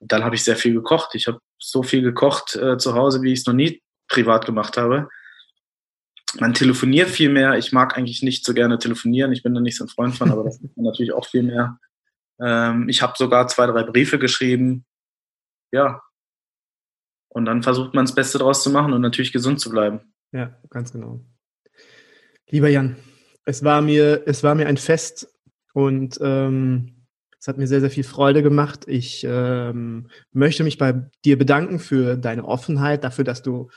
Dann habe ich sehr viel gekocht. Ich habe so viel gekocht äh, zu Hause, wie ich es noch nie privat gemacht habe. Man telefoniert viel mehr. Ich mag eigentlich nicht so gerne telefonieren. Ich bin da nicht so ein Freund von, aber das ist natürlich auch viel mehr. Ähm, ich habe sogar zwei, drei Briefe geschrieben. Ja. Und dann versucht man das Beste draus zu machen und natürlich gesund zu bleiben. Ja, ganz genau. Lieber Jan, es war mir, es war mir ein Fest und ähm, es hat mir sehr, sehr viel Freude gemacht. Ich ähm, möchte mich bei dir bedanken für deine Offenheit, dafür, dass du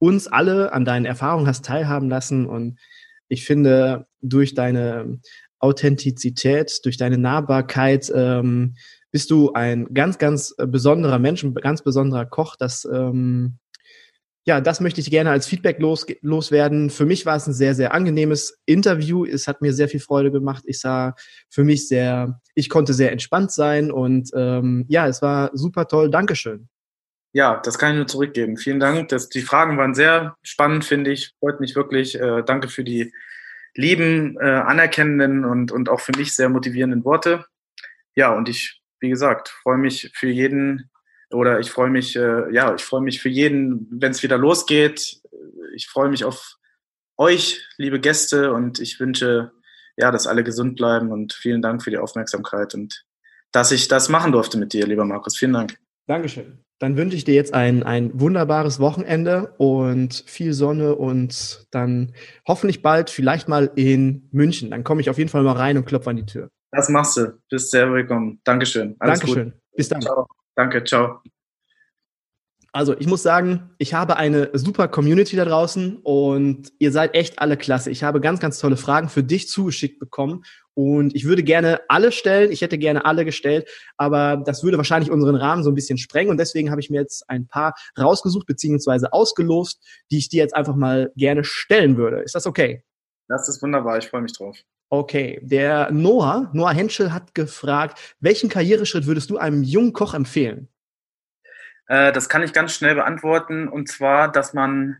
uns alle an deinen Erfahrungen hast teilhaben lassen. Und ich finde, durch deine Authentizität, durch deine Nahbarkeit ähm, bist du ein ganz, ganz besonderer Mensch, ein ganz besonderer Koch. Das ähm, ja, das möchte ich gerne als Feedback los, loswerden. Für mich war es ein sehr, sehr angenehmes Interview. Es hat mir sehr viel Freude gemacht. Ich sah für mich sehr, ich konnte sehr entspannt sein und ähm, ja, es war super toll. Dankeschön. Ja, das kann ich nur zurückgeben. Vielen Dank. Das, die Fragen waren sehr spannend, finde ich. Freut mich wirklich. Äh, danke für die lieben, äh, anerkennenden und, und auch für mich sehr motivierenden Worte. Ja, und ich, wie gesagt, freue mich für jeden, oder ich freue mich, äh, ja, ich freue mich für jeden, wenn es wieder losgeht. Ich freue mich auf euch, liebe Gäste, und ich wünsche, ja, dass alle gesund bleiben und vielen Dank für die Aufmerksamkeit und dass ich das machen durfte mit dir, lieber Markus. Vielen Dank. Dankeschön. Dann wünsche ich dir jetzt ein, ein wunderbares Wochenende und viel Sonne und dann hoffentlich bald vielleicht mal in München. Dann komme ich auf jeden Fall mal rein und klopfe an die Tür. Das machst du. Bist sehr willkommen. Dankeschön. Alles Dankeschön. Gut. Bis dann. Ciao. Danke, ciao. Also ich muss sagen, ich habe eine super Community da draußen und ihr seid echt alle klasse. Ich habe ganz, ganz tolle Fragen für dich zugeschickt bekommen und ich würde gerne alle stellen. Ich hätte gerne alle gestellt, aber das würde wahrscheinlich unseren Rahmen so ein bisschen sprengen und deswegen habe ich mir jetzt ein paar rausgesucht beziehungsweise ausgelost, die ich dir jetzt einfach mal gerne stellen würde. Ist das okay? Das ist wunderbar. Ich freue mich drauf. Okay, der Noah, Noah Henschel hat gefragt, welchen Karriereschritt würdest du einem jungen Koch empfehlen? Äh, das kann ich ganz schnell beantworten. Und zwar, dass man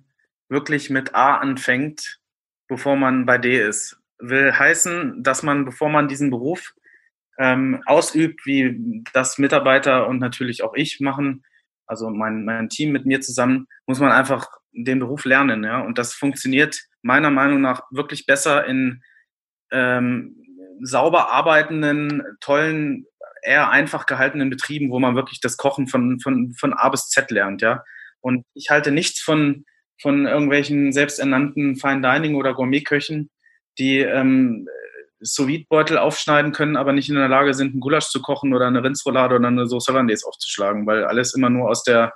wirklich mit A anfängt, bevor man bei D ist. Will heißen, dass man, bevor man diesen Beruf ähm, ausübt, wie das Mitarbeiter und natürlich auch ich machen, also mein, mein Team mit mir zusammen, muss man einfach den Beruf lernen. Ja? Und das funktioniert meiner Meinung nach wirklich besser in ähm, sauber arbeitenden, tollen eher einfach gehaltenen Betrieben, wo man wirklich das Kochen von, von, von A bis Z lernt, ja. Und ich halte nichts von, von irgendwelchen selbsternannten Fine Dining oder Gourmetköchen, die ähm, sous beutel aufschneiden können, aber nicht in der Lage sind, einen Gulasch zu kochen oder eine Rindsroulade oder eine Sauce Hollandaise aufzuschlagen, weil alles immer nur aus der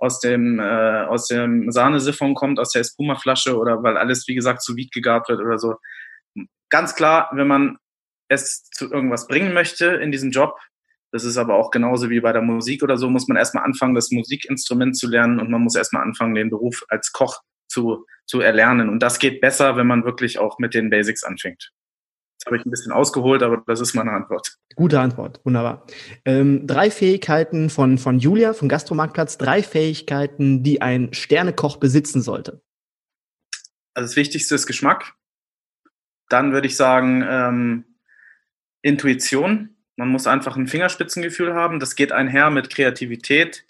aus dem äh, aus dem Sahnesiphon kommt, aus der Espuma-Flasche oder weil alles wie gesagt sous gegart wird oder so. Ganz klar, wenn man es zu irgendwas bringen möchte in diesem Job, das ist aber auch genauso wie bei der Musik oder so, muss man erstmal anfangen, das Musikinstrument zu lernen und man muss erstmal anfangen, den Beruf als Koch zu, zu erlernen. Und das geht besser, wenn man wirklich auch mit den Basics anfängt. Jetzt habe ich ein bisschen ausgeholt, aber das ist meine Antwort. Gute Antwort, wunderbar. Ähm, drei Fähigkeiten von, von Julia, vom Gastromarktplatz, drei Fähigkeiten, die ein Sternekoch besitzen sollte. Also das Wichtigste ist Geschmack. Dann würde ich sagen ähm, Intuition. Man muss einfach ein Fingerspitzengefühl haben. Das geht einher mit Kreativität.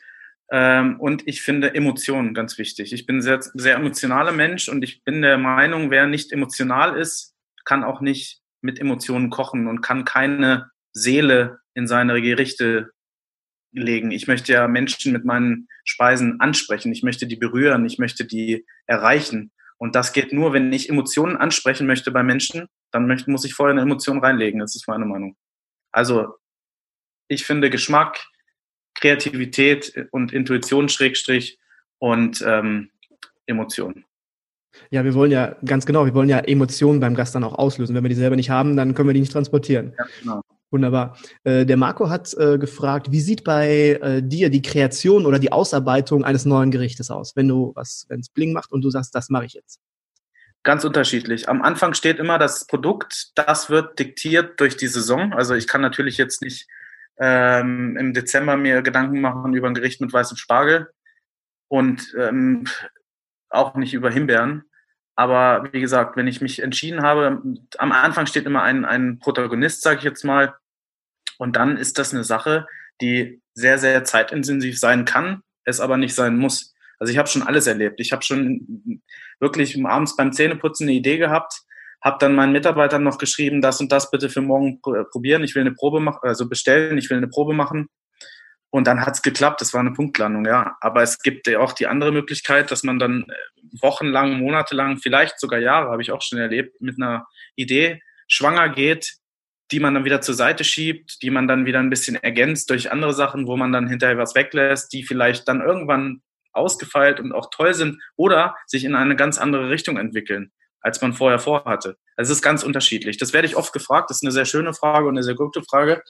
Ähm, und ich finde Emotionen ganz wichtig. Ich bin ein sehr, sehr emotionaler Mensch und ich bin der Meinung, wer nicht emotional ist, kann auch nicht mit Emotionen kochen und kann keine Seele in seine Gerichte legen. Ich möchte ja Menschen mit meinen Speisen ansprechen. Ich möchte die berühren. Ich möchte die erreichen. Und das geht nur, wenn ich Emotionen ansprechen möchte bei Menschen, dann möchte, muss ich vorher eine Emotion reinlegen. Das ist meine Meinung. Also ich finde Geschmack, Kreativität und Intuition Schrägstrich und ähm, Emotionen. Ja, wir wollen ja, ganz genau, wir wollen ja Emotionen beim Gast dann auch auslösen. Wenn wir die selber nicht haben, dann können wir die nicht transportieren. Ja, genau. Wunderbar. Äh, der Marco hat äh, gefragt, wie sieht bei äh, dir die Kreation oder die Ausarbeitung eines neuen Gerichtes aus, wenn du was, wenn es Bling macht und du sagst, das mache ich jetzt? Ganz unterschiedlich. Am Anfang steht immer das Produkt, das wird diktiert durch die Saison. Also ich kann natürlich jetzt nicht ähm, im Dezember mir Gedanken machen über ein Gericht mit weißem Spargel und ähm, auch nicht über Himbeeren. Aber wie gesagt, wenn ich mich entschieden habe, am Anfang steht immer ein, ein Protagonist, sage ich jetzt mal. Und dann ist das eine Sache, die sehr, sehr zeitintensiv sein kann, es aber nicht sein muss. Also ich habe schon alles erlebt. Ich habe schon wirklich abends beim Zähneputzen eine Idee gehabt, habe dann meinen Mitarbeitern noch geschrieben, das und das bitte für morgen probieren. Ich will eine Probe machen, also bestellen, ich will eine Probe machen. Und dann hat es geklappt, das war eine Punktlandung, ja. Aber es gibt ja auch die andere Möglichkeit, dass man dann äh, wochenlang, monatelang, vielleicht sogar Jahre, habe ich auch schon erlebt, mit einer Idee schwanger geht, die man dann wieder zur Seite schiebt, die man dann wieder ein bisschen ergänzt durch andere Sachen, wo man dann hinterher was weglässt, die vielleicht dann irgendwann ausgefeilt und auch toll sind oder sich in eine ganz andere Richtung entwickeln, als man vorher vorhatte. Also es ist ganz unterschiedlich. Das werde ich oft gefragt. Das ist eine sehr schöne Frage und eine sehr gute Frage.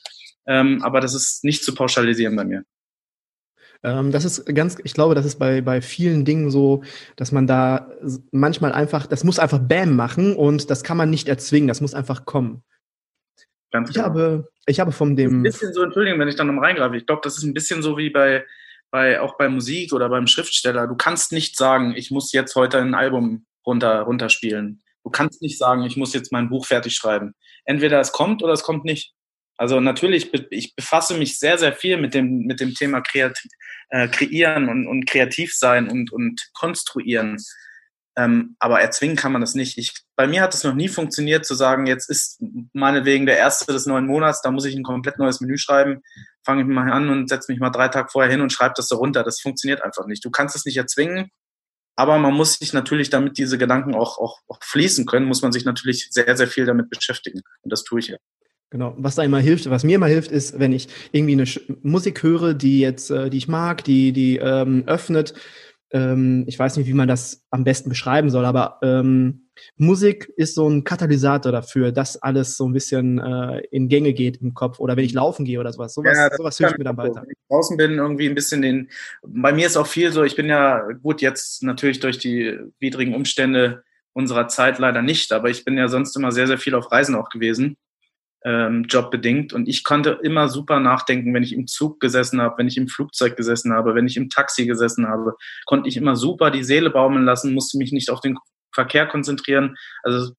Ähm, aber das ist nicht zu pauschalisieren bei mir. Ähm, das ist ganz, ich glaube, das ist bei, bei vielen Dingen so, dass man da manchmal einfach, das muss einfach Bam machen und das kann man nicht erzwingen, das muss einfach kommen. Ganz genau. Ich habe, ich habe von dem. Ein bisschen so, Entschuldigung, wenn ich da nochmal reingreife. Ich glaube, das ist ein bisschen so wie bei, bei, auch bei Musik oder beim Schriftsteller. Du kannst nicht sagen, ich muss jetzt heute ein Album runter, runterspielen. Du kannst nicht sagen, ich muss jetzt mein Buch fertig schreiben. Entweder es kommt oder es kommt nicht. Also natürlich, ich befasse mich sehr, sehr viel mit dem, mit dem Thema Kreativ, äh, Kreieren und, und kreativ sein und, und konstruieren. Ähm, aber erzwingen kann man das nicht. Ich, bei mir hat es noch nie funktioniert zu sagen, jetzt ist meinetwegen der erste des neuen Monats, da muss ich ein komplett neues Menü schreiben, fange ich mal an und setze mich mal drei Tage vorher hin und schreibe das so runter. Das funktioniert einfach nicht. Du kannst es nicht erzwingen, aber man muss sich natürlich, damit diese Gedanken auch, auch, auch fließen können, muss man sich natürlich sehr, sehr viel damit beschäftigen. Und das tue ich ja. Genau. Was da immer hilft, was mir immer hilft, ist, wenn ich irgendwie eine Musik höre, die jetzt, äh, die ich mag, die, die ähm, öffnet. Ähm, ich weiß nicht, wie man das am besten beschreiben soll, aber ähm, Musik ist so ein Katalysator dafür, dass alles so ein bisschen äh, in Gänge geht im Kopf oder wenn ich laufen gehe oder sowas. Sowas, ja, sowas hilft mir dann weiter. Wenn ich draußen bin, irgendwie ein bisschen den. Bei mir ist auch viel so, ich bin ja gut jetzt natürlich durch die widrigen Umstände unserer Zeit leider nicht, aber ich bin ja sonst immer sehr, sehr viel auf Reisen auch gewesen ähm, jobbedingt. Und ich konnte immer super nachdenken, wenn ich im Zug gesessen habe, wenn ich im Flugzeug gesessen habe, wenn ich im Taxi gesessen habe, konnte ich immer super die Seele baumeln lassen, musste mich nicht auf den Verkehr konzentrieren. Also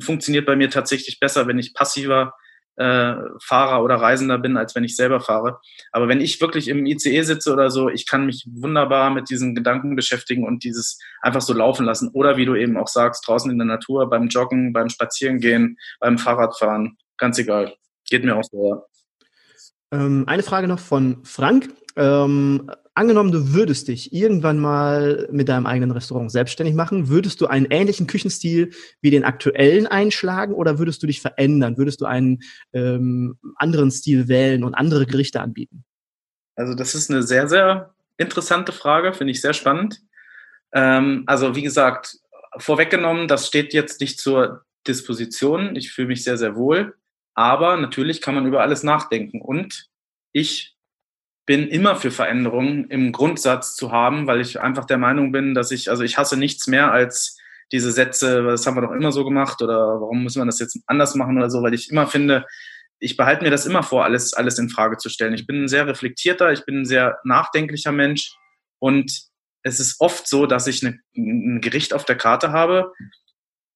funktioniert bei mir tatsächlich besser, wenn ich passiver äh, Fahrer oder Reisender bin, als wenn ich selber fahre. Aber wenn ich wirklich im ICE sitze oder so, ich kann mich wunderbar mit diesen Gedanken beschäftigen und dieses einfach so laufen lassen. Oder wie du eben auch sagst, draußen in der Natur, beim Joggen, beim Spazierengehen, beim Fahrradfahren ganz egal. Geht mir auch so, ja. Ähm, eine Frage noch von Frank. Ähm, angenommen, du würdest dich irgendwann mal mit deinem eigenen Restaurant selbstständig machen, würdest du einen ähnlichen Küchenstil wie den aktuellen einschlagen oder würdest du dich verändern? Würdest du einen ähm, anderen Stil wählen und andere Gerichte anbieten? Also das ist eine sehr, sehr interessante Frage, finde ich sehr spannend. Ähm, also wie gesagt, vorweggenommen, das steht jetzt nicht zur Disposition. Ich fühle mich sehr, sehr wohl. Aber natürlich kann man über alles nachdenken. Und ich bin immer für Veränderungen im Grundsatz zu haben, weil ich einfach der Meinung bin, dass ich, also ich hasse nichts mehr als diese Sätze, das haben wir doch immer so gemacht oder warum müssen wir das jetzt anders machen oder so, weil ich immer finde, ich behalte mir das immer vor, alles, alles in Frage zu stellen. Ich bin ein sehr reflektierter, ich bin ein sehr nachdenklicher Mensch und es ist oft so, dass ich eine, ein Gericht auf der Karte habe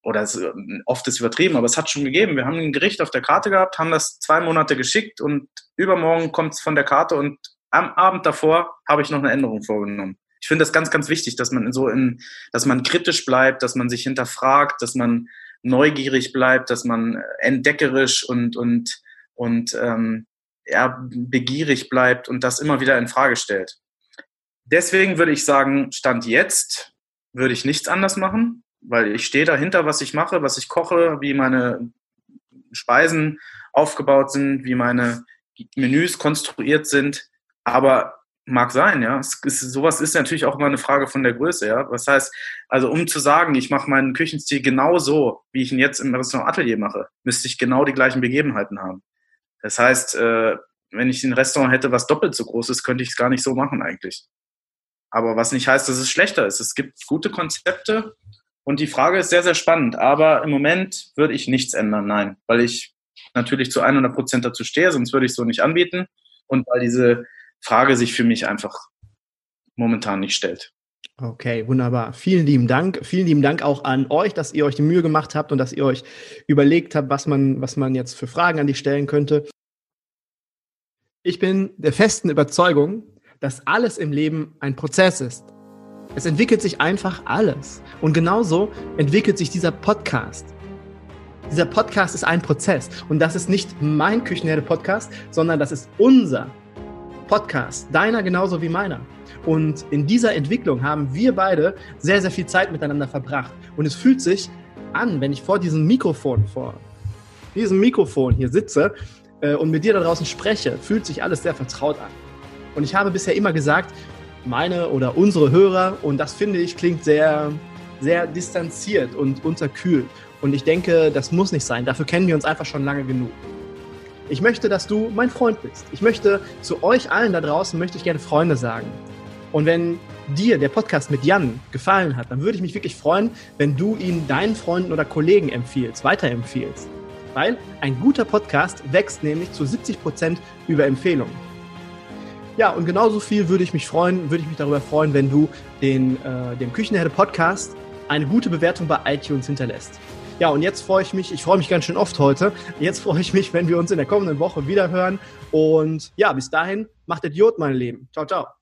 oder es, oft ist übertrieben, aber es hat schon gegeben. Wir haben ein Gericht auf der Karte gehabt, haben das zwei Monate geschickt und übermorgen kommt es von der Karte und am Abend davor habe ich noch eine Änderung vorgenommen. Ich finde das ganz, ganz wichtig, dass man so in, dass man kritisch bleibt, dass man sich hinterfragt, dass man neugierig bleibt, dass man entdeckerisch und und und ähm, ja, begierig bleibt und das immer wieder in Frage stellt. Deswegen würde ich sagen, Stand jetzt würde ich nichts anders machen weil ich stehe dahinter, was ich mache, was ich koche, wie meine Speisen aufgebaut sind, wie meine Menüs konstruiert sind. Aber mag sein, ja. Es ist, sowas ist natürlich auch immer eine Frage von der Größe, ja. Was heißt, also um zu sagen, ich mache meinen Küchenstil genau so, wie ich ihn jetzt im Restaurant Atelier mache, müsste ich genau die gleichen Begebenheiten haben. Das heißt, äh, wenn ich ein Restaurant hätte, was doppelt so groß ist, könnte ich es gar nicht so machen eigentlich. Aber was nicht heißt, dass es schlechter ist. Es gibt gute Konzepte, und die Frage ist sehr, sehr spannend. Aber im Moment würde ich nichts ändern, nein. Weil ich natürlich zu 100 Prozent dazu stehe, sonst würde ich es so nicht anbieten. Und weil diese Frage sich für mich einfach momentan nicht stellt. Okay, wunderbar. Vielen lieben Dank. Vielen lieben Dank auch an euch, dass ihr euch die Mühe gemacht habt und dass ihr euch überlegt habt, was man, was man jetzt für Fragen an dich stellen könnte. Ich bin der festen Überzeugung, dass alles im Leben ein Prozess ist. Es entwickelt sich einfach alles. Und genauso entwickelt sich dieser Podcast. Dieser Podcast ist ein Prozess. Und das ist nicht mein Küchenherde-Podcast, sondern das ist unser Podcast, deiner genauso wie meiner. Und in dieser Entwicklung haben wir beide sehr, sehr viel Zeit miteinander verbracht. Und es fühlt sich an, wenn ich vor diesem Mikrofon, vor diesem Mikrofon hier sitze äh, und mit dir da draußen spreche, fühlt sich alles sehr vertraut an. Und ich habe bisher immer gesagt, meine oder unsere Hörer, und das finde ich klingt sehr, sehr distanziert und unterkühlt. Und ich denke, das muss nicht sein. Dafür kennen wir uns einfach schon lange genug. Ich möchte, dass du mein Freund bist. Ich möchte zu euch allen da draußen, möchte ich gerne Freunde sagen. Und wenn dir der Podcast mit Jan gefallen hat, dann würde ich mich wirklich freuen, wenn du ihn deinen Freunden oder Kollegen empfiehlst, weiterempfiehlst. Weil ein guter Podcast wächst nämlich zu 70 Prozent über Empfehlungen. Ja, und genauso viel würde ich mich freuen, würde ich mich darüber freuen, wenn du den, äh, dem Küchenherde Podcast eine gute Bewertung bei iTunes hinterlässt. Ja, und jetzt freue ich mich, ich freue mich ganz schön oft heute. Jetzt freue ich mich, wenn wir uns in der kommenden Woche wieder hören. Und ja, bis dahin, macht Idiot, mein Leben. Ciao, ciao.